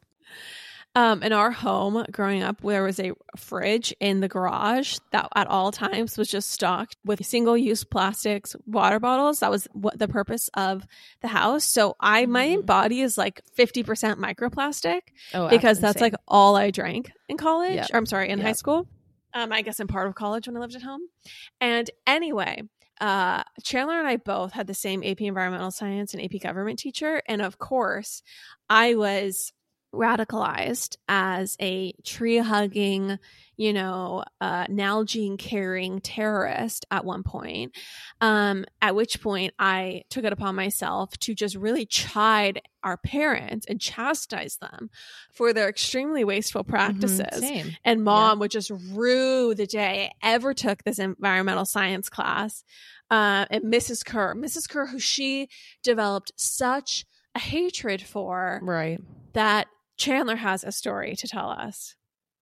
Um, in our home growing up, there was a fridge in the garage that at all times was just stocked with single use plastics water bottles. That was what the purpose of the house. So I, my Mhm. body is like 50% microplastic Oh, because that's insane. like all I drank in college. Yep. Or, I'm sorry, in high school. Um, I guess in part of college when I lived at home. And anyway, uh, Chandler and I both had the same AP environmental science and AP government teacher. And of course, I was radicalized as a tree hugging, you know, uh, Nalgene carrying terrorist at one point. Um, at which point I took it upon myself to just really chide our parents and chastise them for their extremely wasteful practices. Mhm. And mom would just rue the day I ever took this environmental science class. Uh, and Mrs. Kerr, Mrs. Kerr, who she developed such a hatred for Right. that Chandler has a story to tell us.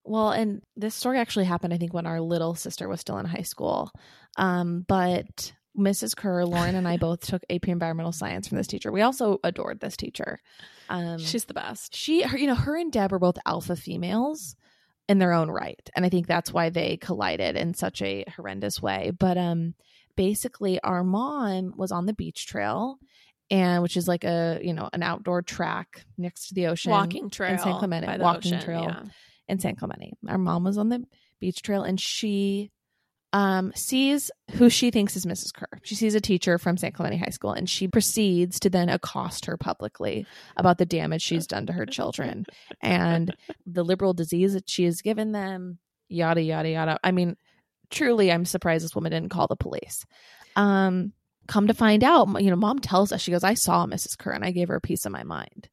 Well, and this story actually happened, I think, when our little sister was still in high school. Um, but Mrs. Kerr, Lauren, and I both took AP Environmental Science from this teacher. We also adored this teacher. Um, She's the best. she, her, you know, her and Deb are both alpha females in their own right, and I think that's why they collided in such a horrendous way. But um, basically, our mom was on the beach trail. And which is like a you know an outdoor track next to the ocean, Walking trail. in San Clemente, walking ocean, trail yeah. in San Clemente. Our mom was on the beach trail and she um, sees who she thinks is Mrs. Kerr. She sees a teacher from San Clemente High School and she proceeds to then accost her publicly about the damage she's done to her children and the liberal disease that she has given them, yada, yada, yada. I mean, truly, I'm surprised this woman didn't call the police. Um, come to find out, you know, mom tells us, she goes, I saw Mrs. Kerr and I gave her a piece of my mind.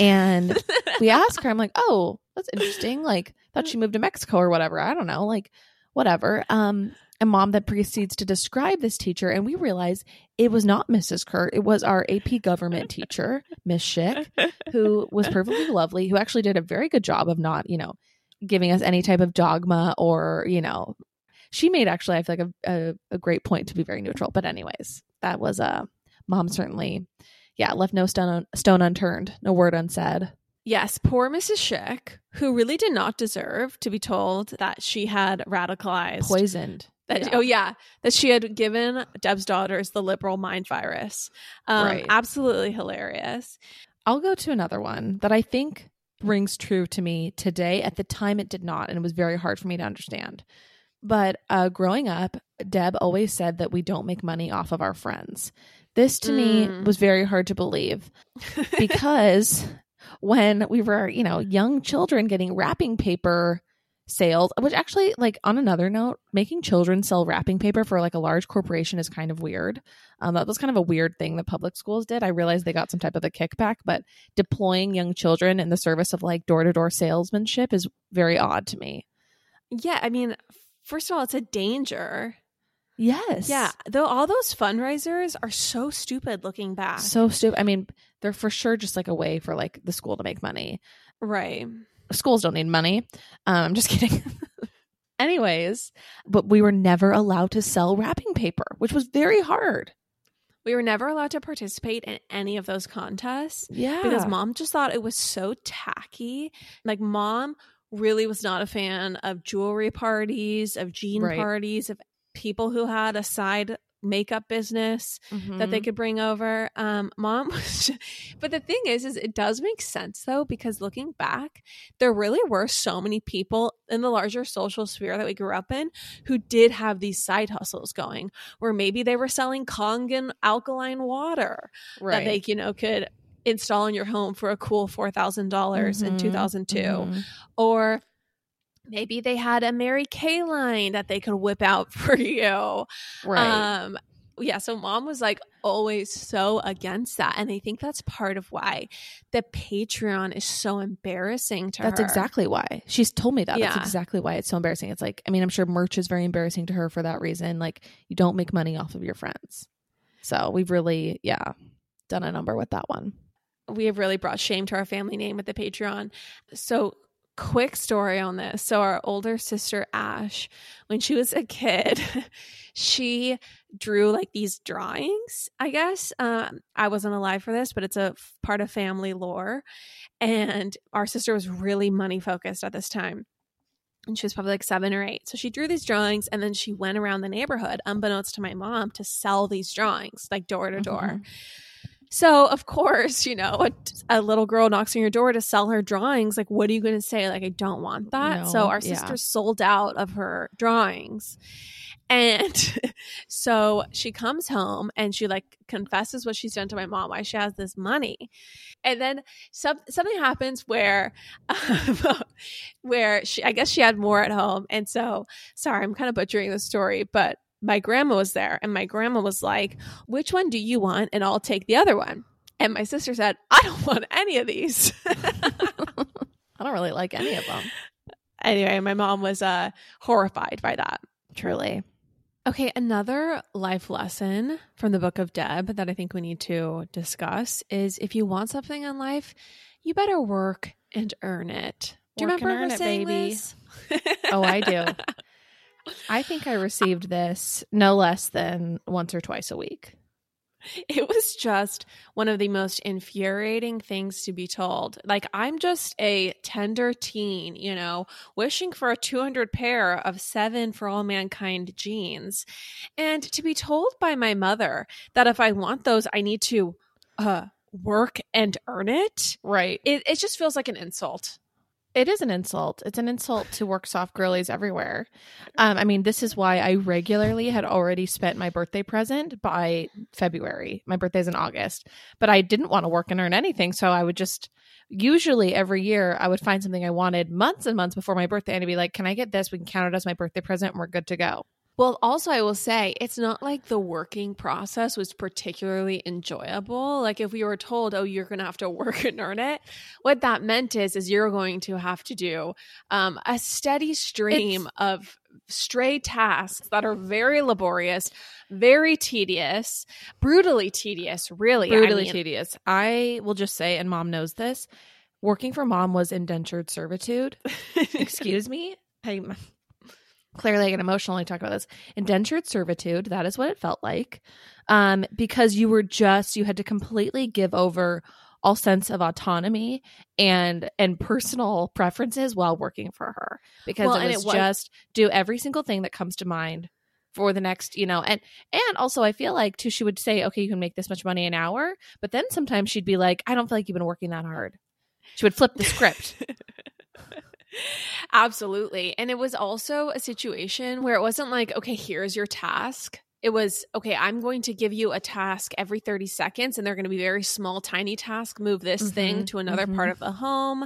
And we ask her, I'm like, oh, that's interesting. Like, thought she moved to Mexico or whatever. I don't know. Like, whatever. Um, and mom then proceeds to describe this teacher, and we realize it was not Mrs. Kerr. It was our AP government teacher, Miss Schick, who was perfectly lovely, who actually did a very good job of not, you know, giving us any type of dogma or, you know, she made actually, I feel like a, a, a great point to be very neutral. But anyways, that was a uh, mom certainly, yeah, left no stone stone unturned, no word unsaid. Yes, poor Mrs. Schick, who really did not deserve to be told that she had radicalized. Poisoned. That, Yeah. Oh, yeah. That she had given Deb's daughters the liberal mind virus. Um, Right. Absolutely hilarious. I'll go to another one that I think rings true to me today. At the time, it did not, and it was very hard for me to understand. But uh, growing up, Deb always said that we don't make money off of our friends. This to me Mm. was very hard to believe because when we were, you know, young children getting wrapping paper sales, which actually, like, on another note, making children sell wrapping paper for like a large corporation is kind of weird. Um, that was kind of a weird thing that public schools did. I realized they got some type of a kickback, but deploying young children in the service of like door to door salesmanship is very odd to me. Yeah, I mean, first of all, it's a danger. Yes. Yeah, though all those fundraisers are so stupid looking back. So stupid. I mean, they're for sure just like a way for like the school to make money. right. Schools don't need money. Um, I'm just kidding. Anyways, but we were never allowed to sell wrapping paper, which was very hard. We were never allowed to participate in any of those contests Yeah. because mom just thought it was so tacky. Like mom really was not a fan of jewelry parties, of jean Right. parties, of people who had a side makeup business that they Mhm. could bring over. Um, mom was, but the thing is, is it does make sense though because looking back, there really were so many people in the larger social sphere that we grew up in who did have these side hustles going, where maybe they were selling Kangen alkaline water that they you know could install in your home for a cool four thousand dollars in Mhm. two thousand two, Mhm. or maybe they had a Mary Kay line that they could whip out for you. Right. Um, yeah, so mom was like always so against that. And I think that's part of why the Patreon is so embarrassing to That's her. That's exactly why. She's told me that. That's exactly why it's so embarrassing. It's like, I mean, I'm sure merch is very embarrassing to her for that reason. Like, you don't make money off of your friends. So we've really, yeah, done a number with that one. We have really brought shame to our family name with the Patreon. So, quick story on this. So, our older sister, Ash, when she was a kid, she drew like these drawings, I guess. Um, I wasn't alive for this, but it's a f- part of family lore. And our sister was really money focused at this time. And she was probably like seven or eight. So she drew these drawings and then she went around the neighborhood, unbeknownst to my mom, to sell these drawings, like door to door. So, of course, you know, a, a little girl knocks on your door to sell her drawings. Like, what are you going to say? Like, I don't want that. No, so, our yeah. sister sold out of her drawings. And so she comes home and she like confesses what she's done to my mom, why she has this money. And then some, something happens where, where she, I guess she had more at home. And so, sorry, I'm kind of butchering the story, but my grandma was there and my grandma was like, which one do you want? And I'll take the other one. And my sister said, I don't want any of these. I don't really like any of them. anyway, my mom was uh, horrified by that. Truly. Okay, another life lesson from the book of Deb that I think we need to discuss is if you want something in life, you better work and earn it. Do you Work and remember earn her it, saying baby. this? Oh, I do. I think I received this no less than once or twice a week. It was just one of the most infuriating things to be told. Like, I'm just a tender teen, you know, wishing for a 200 pair of seven for all mankind jeans. And to be told by my mother that if I want those, I need to uh, work and earn it, Right. it, it just feels like an insult. It is an insult. It's an insult to work soft girlies everywhere. Um, I mean, this is why I regularly had already spent my birthday present by February. My birthday's in August, but I didn't want to work and earn anything. So I would just, usually every year, I would find something I wanted months and months before my birthday and I'd be like, can I get this? We can count it as my birthday present and we're good to go. Well, also, I will say it's not like the working process was particularly enjoyable. Like if we were told, "Oh, you're going to have to work and earn it," what that meant is, is you're going to have to do um, a steady stream of stray tasks that are very laborious, very tedious, brutally tedious. Really, I brutally mean, tedious. I will just say, and mom knows this, working for mom was indentured servitude. Excuse me. I'm clearly I get emotional when I talk about this. Indentured servitude, that is what it felt like. Um, because you were just you had to completely give over all sense of autonomy and and personal preferences while working for her because Well, it was it was- just do every single thing that comes to mind for the next, you know, and and also I feel like too she would say, okay, you can make this much money an hour, but then sometimes she'd be like, I don't feel like you've been working that hard. She would flip the script. Absolutely. And it was also a situation where it wasn't like, okay, here's your task. It was, okay, I'm going to give you a task every 30 seconds, and they're going to be very small, tiny tasks. Move this thing Mhm, to another mhm. part of the home.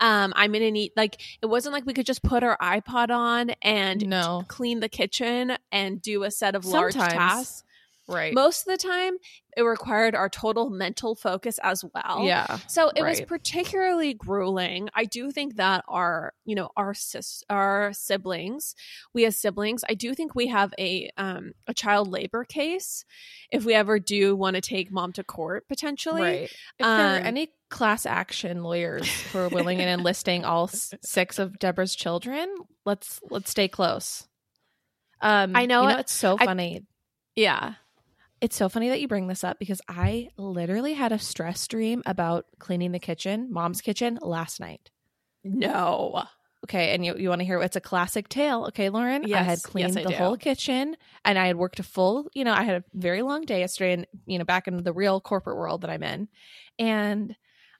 Um, I'm going to need, like, it wasn't like we could just put our iPod on and No. clean the kitchen and do a set of large tasks. Right. Most of the time, it required our total mental focus as well. yeah. So it was particularly grueling. I do think that our, you know, our sis, our siblings, we as siblings, I do think we have a um a child labor case if we ever do want to take mom to court potentially. Right. If there are Um, any class action lawyers who are willing and enlisting all six of Deborah's children, let's let's stay close. Um, I know you it- it's so I- funny. Yeah. It's so funny that you bring this up because I literally had a stress dream about cleaning the kitchen, mom's kitchen, last night. No. Okay, and you, you want to hear it's a classic tale. Okay, Lauren, yes, I Yes, had yes, cleaned I the do. whole kitchen and I had worked a full, you know, I had a very long day yesterday and, you know, back in the real corporate world that I'm in. And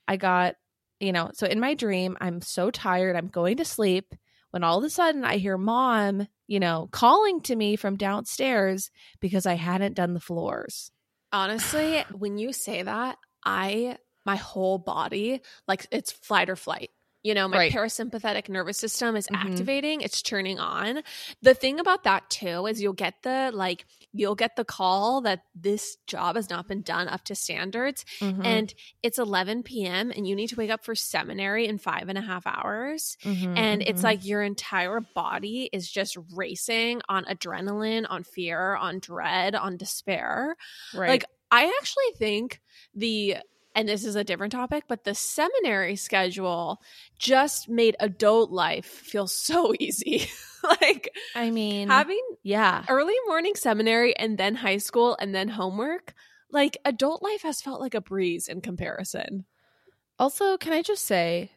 I got, you know, so in my dream, I'm so tired, I'm going to sleep when all of a sudden I hear mom, you know, calling to me from downstairs because I hadn't done the floors. Honestly, when you say that, I my whole body like it's flight or flight. You know, my Right. parasympathetic nervous system is Mhm. activating, it's turning on. The thing about that too is you'll get the like you'll get the call that this job has not been done up to standards Mhm, and it's 11 p.m. and you need to wake up for seminary in five and a half hours mhm, and it's mhm. like your entire body is just racing on adrenaline on fear on dread on despair right. like i actually think the and this is a different topic but the seminary schedule just made adult life feel so easy like I mean, having yeah. early morning seminary and then high school and then homework like adult life has felt like a breeze in comparison Also, can I just say,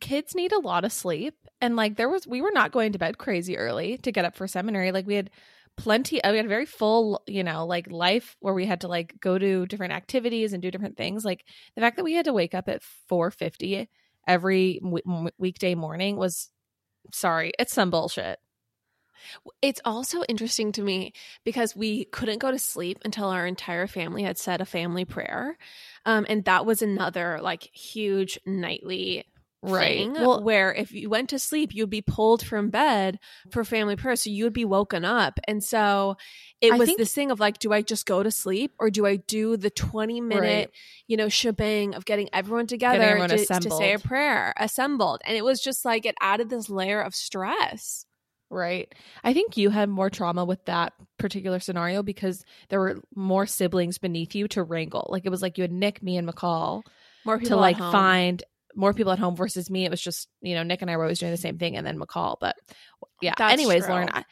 kids need a lot of sleep. And like, there was, we were not going to bed crazy early to get up for seminary. Like, we had plenty, we had a very full, you know, like life where we had to like go to different activities and do different things. Like, the fact that we had to wake up at 4.50 every w- weekday morning was, sorry, it's some bullshit. It's also interesting to me because we couldn't go to sleep until our entire family had said a family prayer. Um, and that was another like huge nightly thing Well, where if you went to sleep, you'd be pulled from bed for family prayer. So you would be woken up. And so it I was think- this thing of like, do I just go to sleep or do I do the 20 minute, Right. you know, shebang of getting everyone together everyone to, to say a prayer assembled? And it was just like, it added this layer of stress. Right. I think you had more trauma with that particular scenario because there were more siblings beneath you to wrangle. Like it was like you had Nick, me, and McCall More to like find more people at home versus me. It was just, you know, Nick and I were always doing the same thing and then McCall. But yeah. That's Anyways, true. Lauren, I,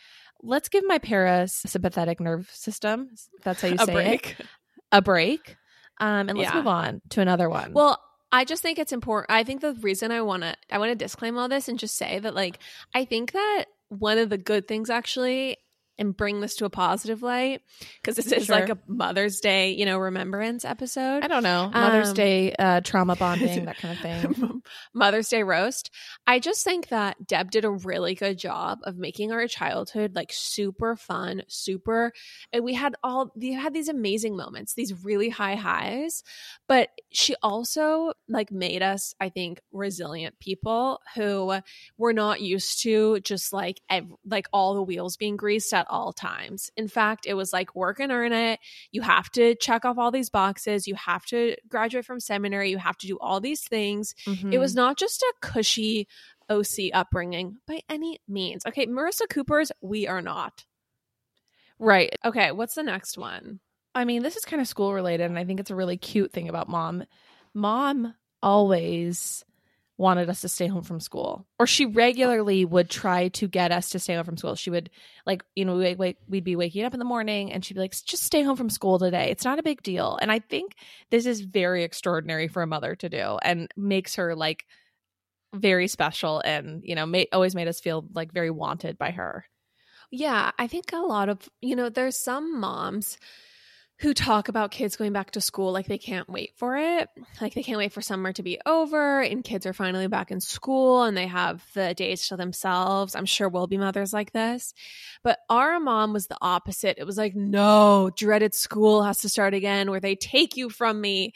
let's give my parasympathetic nerve system, that's how you say break. it, a break. Um, and let's Yeah. move on to another one. Well, I just think it's important. I think the reason I want to I want to disclaim all this and just say that like I think that one of the good things actually and bring this to a positive light because this is like a Mother's Day, you know, remembrance episode. I don't know. Mother's Um, Day, uh, trauma bonding, that kind of thing. Mother's Day roast. I just think that Deb did a really good job of making our childhood like super fun, super. And we had all we had these amazing moments, these really high highs, but she also like made us, I think, resilient people who were not used to just like ev- like all the wheels being greased at all times. In fact, it was like work and earn it. You have to check off all these boxes. You have to graduate from seminary. You have to do all these things. It was Mhm. not just a cushy OC upbringing by any means. Okay, Marissa Cooper's we are not. right. Okay, what's the next one? I mean, this is kind of school related, and I think it's a really cute thing about mom. Mom always wanted us to stay home from school, or she regularly would try to get us to stay home from school. She would, like, you know, we, we, we'd be waking up in the morning, and she'd be like, just stay home from school today. It's not a big deal. And I think this is very extraordinary for a mother to do and makes her like very special and, you know, ma- always made us feel like very wanted by her. Yeah, I think a lot of, you know, there's some moms who talk about kids going back to school like they can't wait for it. Like they can't wait for summer to be over and kids are finally back in school and they have the days to themselves. I'm sure we'll be mothers like this. But our mom was the opposite. It was like, no, dreaded school has to start again where they take you from me.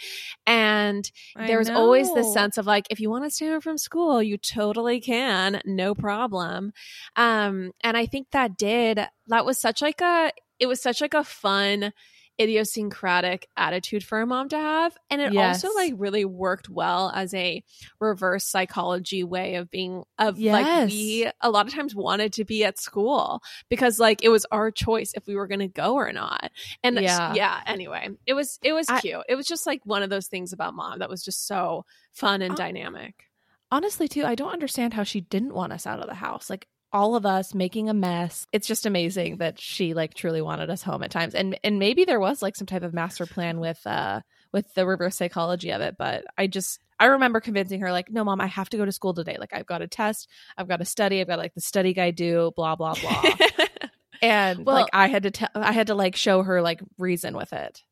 And there was always this sense of like, if you want to stay home from school, you totally can, no problem. Um, and I think that did, that was such like a, it was such like a fun, idiosyncratic attitude for a mom to have and it Yes. also like really worked well as a reverse psychology way of being of like Yes. we a lot of times wanted to be at school because like it was our choice if we were going to go or not and Yeah. yeah anyway it was it was I- cute it was just like one of those things about mom that was just so fun and Uh, dynamic honestly too i don't understand how she didn't want us out of the house like all of us making a mess. It's just amazing that she like truly wanted us home at times. And and maybe there was like some type of master plan with uh with the reverse psychology of it but i just i remember convincing her like no mom i have to go to school today. Like i've got a test. I've got to study. I've got like the study guide due blah blah blah. And Well- like i had to tell i had to like show her like reason with it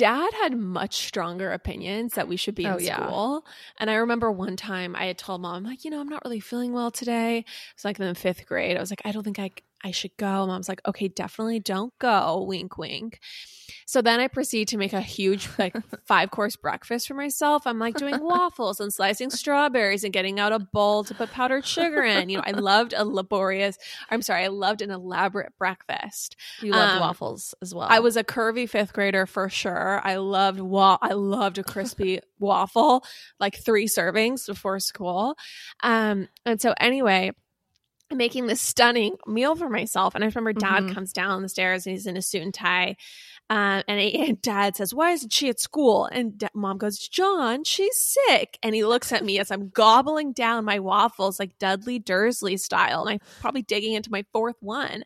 dad had much stronger opinions that we should be in Oh, yeah. school. And I remember one time I had told mom, like, you know, I'm not really feeling well today. It's like in the fifth grade. I was like, I don't think I, I should go. Mom's like, okay, definitely don't go. Wink, wink. So then I proceed to make a huge, like, five course breakfast for myself. I'm like doing waffles and slicing strawberries and getting out a bowl to put powdered sugar in. You know, I loved a laborious, I'm sorry, I loved an elaborate breakfast. you loved Um, waffles as well I was a curvy fifth grader for sure. I loved wa- I loved a crispy waffle, like three servings before school. Um, and so anyway, making this stunning meal for myself, and I remember Dad Mhm. comes down the stairs and he's in a suit and tie. Um, and, he- and dad says, Why isn't she at school? And da- mom goes, John, she's sick. And he looks at me as I'm gobbling down my waffles like Dudley Dursley style. And I'm probably digging into my fourth one,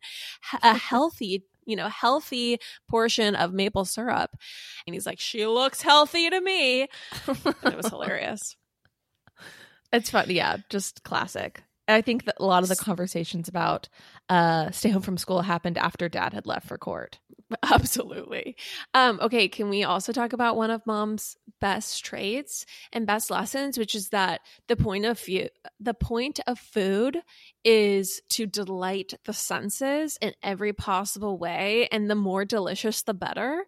H- a healthy, you know, healthy portion of maple syrup. And he's like, She looks healthy to me. And it was hilarious. It's fun. Yeah, just classic. I think that a lot of the conversations about uh stay home from school happened after dad had left for court. Absolutely. Um, okay, can we also talk about one of mom's best traits and best lessons, which is that the point of fu- the point of food is to delight the senses in every possible way, and the more delicious, the better.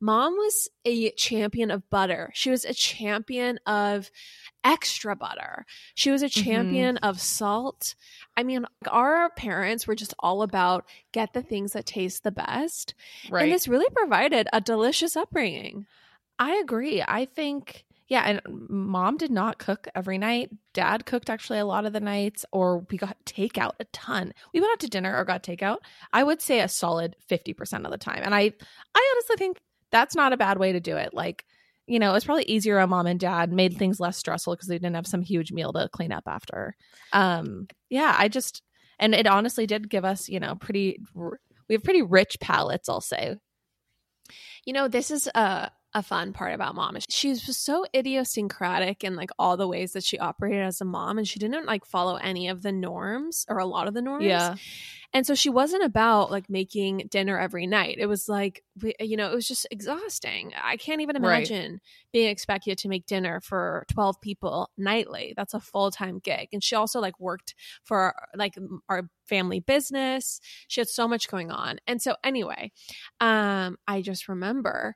Mom was a champion of butter. She was a champion of extra butter. She was a mm-hmm. champion of salt. I mean, our parents were just all about get the things that taste the best. And this really provided a delicious upbringing. I agree. I think yeah, and mom did not cook every night. Dad cooked actually a lot of the nights, or we got takeout a ton. We went out to dinner or got takeout. I would say a solid fifty percent of the time, and I, I honestly think that's not a bad way to do it. Like, you know, it's probably easier on mom and dad, made things less stressful because they didn't have some huge meal to clean up after. Um, yeah, I just, and it honestly did give us, you know, pretty. We have pretty rich palates, I'll say. You know, this is a a fun part about mom. She was so idiosyncratic in like all the ways that she operated as a mom and she didn't like follow any of the norms or a lot of the norms. Yeah. And so she wasn't about like making dinner every night. It was like, you know, it was just exhausting. I can't even Right. imagine being expected to make dinner for 12 people nightly. That's a full time gig. And she also like worked for like our family business. She had so much going on. And so, anyway, um, I just remember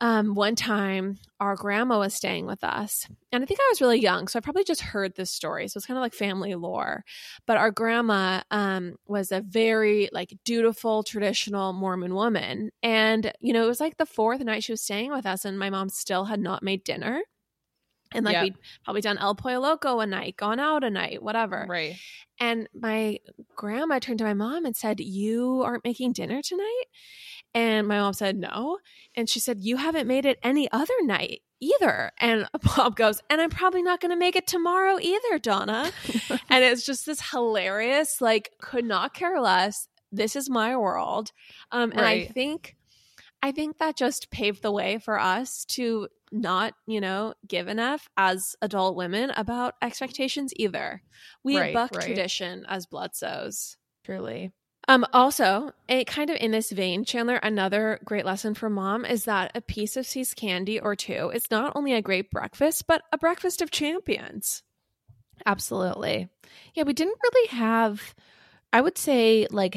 um, one time our grandma was staying with us and i think i was really young so i probably just heard this story so it's kind of like family lore but our grandma um, was a very like dutiful traditional mormon woman and you know it was like the fourth night she was staying with us and my mom still had not made dinner and like Yeah. we'd probably done el pollo loco a night gone out a night whatever Right. and my grandma turned to my mom and said, You aren't making dinner tonight? And my mom said, No. And she said, You haven't made it any other night either. And Bob goes, And I'm probably not going to make it tomorrow either, Donna. and it's just this hilarious, like, could not care less. This is my world. Um, and I think. I think that just paved the way for us to not, you know, give enough as adult women about expectations either. We Right, buck right. tradition as bloodsoes. Truly. Um, also, it kind of in this vein, Chandler, another great lesson for mom is that a piece of See's candy or two is not only a great breakfast, but a breakfast of champions. Absolutely. Yeah, we didn't really have, I would say, like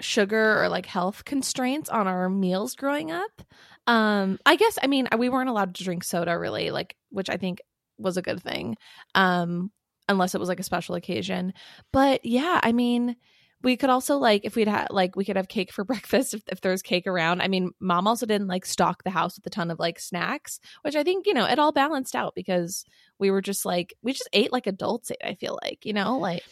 sugar or like health constraints on our meals growing up. Um, I guess, I mean, we weren't allowed to drink soda really, like, which I think was a good thing. Um, unless it was like a special occasion. But yeah, I mean, we could also like if we'd had like we could have cake for breakfast if, if there's cake around. I mean mom also didn't like stock the house with a ton of like snacks which i think you know it all balanced out because we were just like we just ate like adults ate i feel like you know like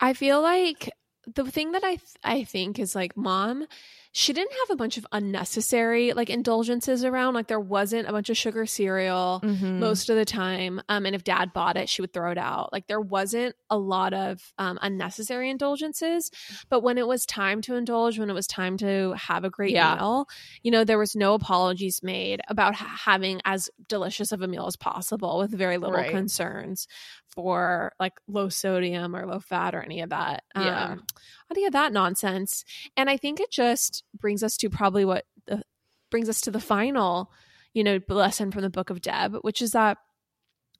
I feel like the thing that I th- I think is like mom, she didn't have a bunch of unnecessary like indulgences around. Like there wasn't a bunch of sugar cereal mhm. most of the time. Um, and if dad bought it, she would throw it out. Like there wasn't a lot of um, unnecessary indulgences. But when it was time to indulge, when it was time to have a great Yeah. meal, you know, there was no apologies made about ha- having as delicious of a meal as possible with very little Right. concerns for like low sodium or low fat or any of that. Yeah. Um, any of that nonsense. And I think it just brings us to probably what the, brings us to the final, you know, lesson from the book of Deb, which is that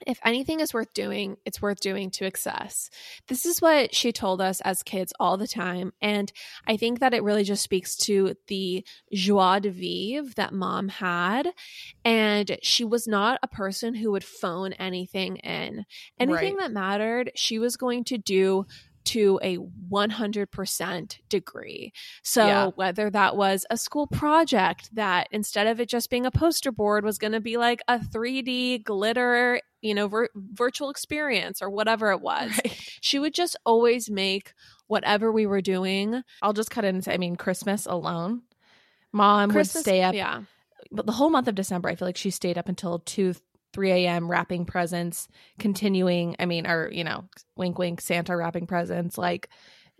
if anything is worth doing, it's worth doing to excess. This is what she told us as kids all the time. And I think that it really just speaks to the joie de vivre that mom had. And she was not a person who would phone anything in. Anything Right. that mattered, she was going to do to a 100% degree. So Yeah. whether that was a school project that instead of it just being a poster board was going to be like a 3D glitter, you know, vir- virtual experience or whatever it was. She would just always make whatever we were doing. I'll just cut in and say, I mean, Christmas alone, mom Christmas, would stay up. Yeah. But the whole month of December, I feel like she stayed up until 2, 3 a.m. wrapping presents, continuing, I mean, or, you know, wink, wink, Santa wrapping presents. Like,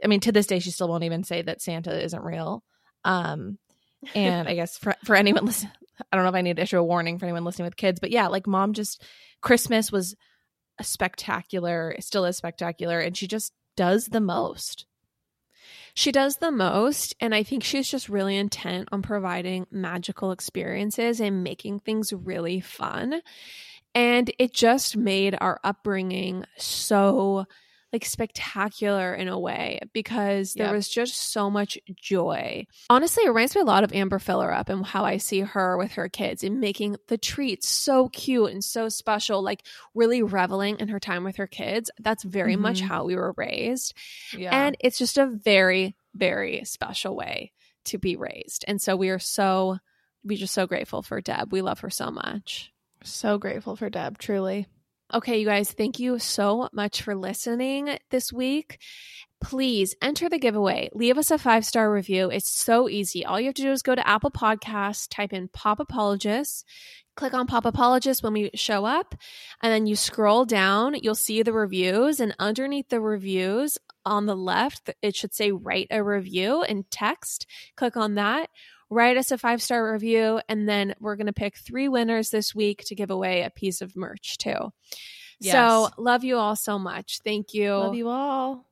I mean, to this day, she still won't even say that Santa isn't real. Um, and I guess for, for anyone listening, I don't know if I need to issue a warning for anyone listening with kids, but yeah, like mom just, Christmas was a spectacular, still is spectacular. And she just does the most. She does the most, and I think she's just really intent on providing magical experiences and making things really fun. And it just made our upbringing so like spectacular in a way because there Yep. was just so much joy. Honestly, it reminds me a lot of Amber Fillerup and how I see her with her kids and making the treats so cute and so special, like really reveling in her time with her kids. That's very much Mhm. how we were raised. Yeah. And it's just a very, very special way to be raised. And so we are so, we're just so grateful for Deb. We love her so much. so grateful for Deb, truly. Okay, you guys, thank you so much for listening this week. Please enter the giveaway. Leave us a five star review. It's so easy. All you have to do is go to Apple Podcasts, type in Pop Apologists, click on Pop Apologists when we show up, and then you scroll down. You'll see the reviews, and underneath the reviews on the left, it should say Write a Review in text. Click on that. Write us a five star review, and then we're going to pick three winners this week to give away a piece of merch too. Yes. So, love you all so much. Thank you. Love you all.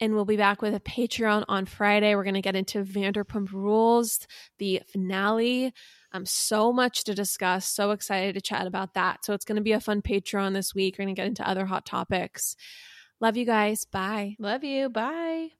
And we'll be back with a Patreon on Friday. We're going to get into Vanderpump Rules, the finale. Um, so much to discuss. So excited to chat about that. So, it's going to be a fun Patreon this week. We're going to get into other hot topics. Love you guys. Bye. Love you. Bye.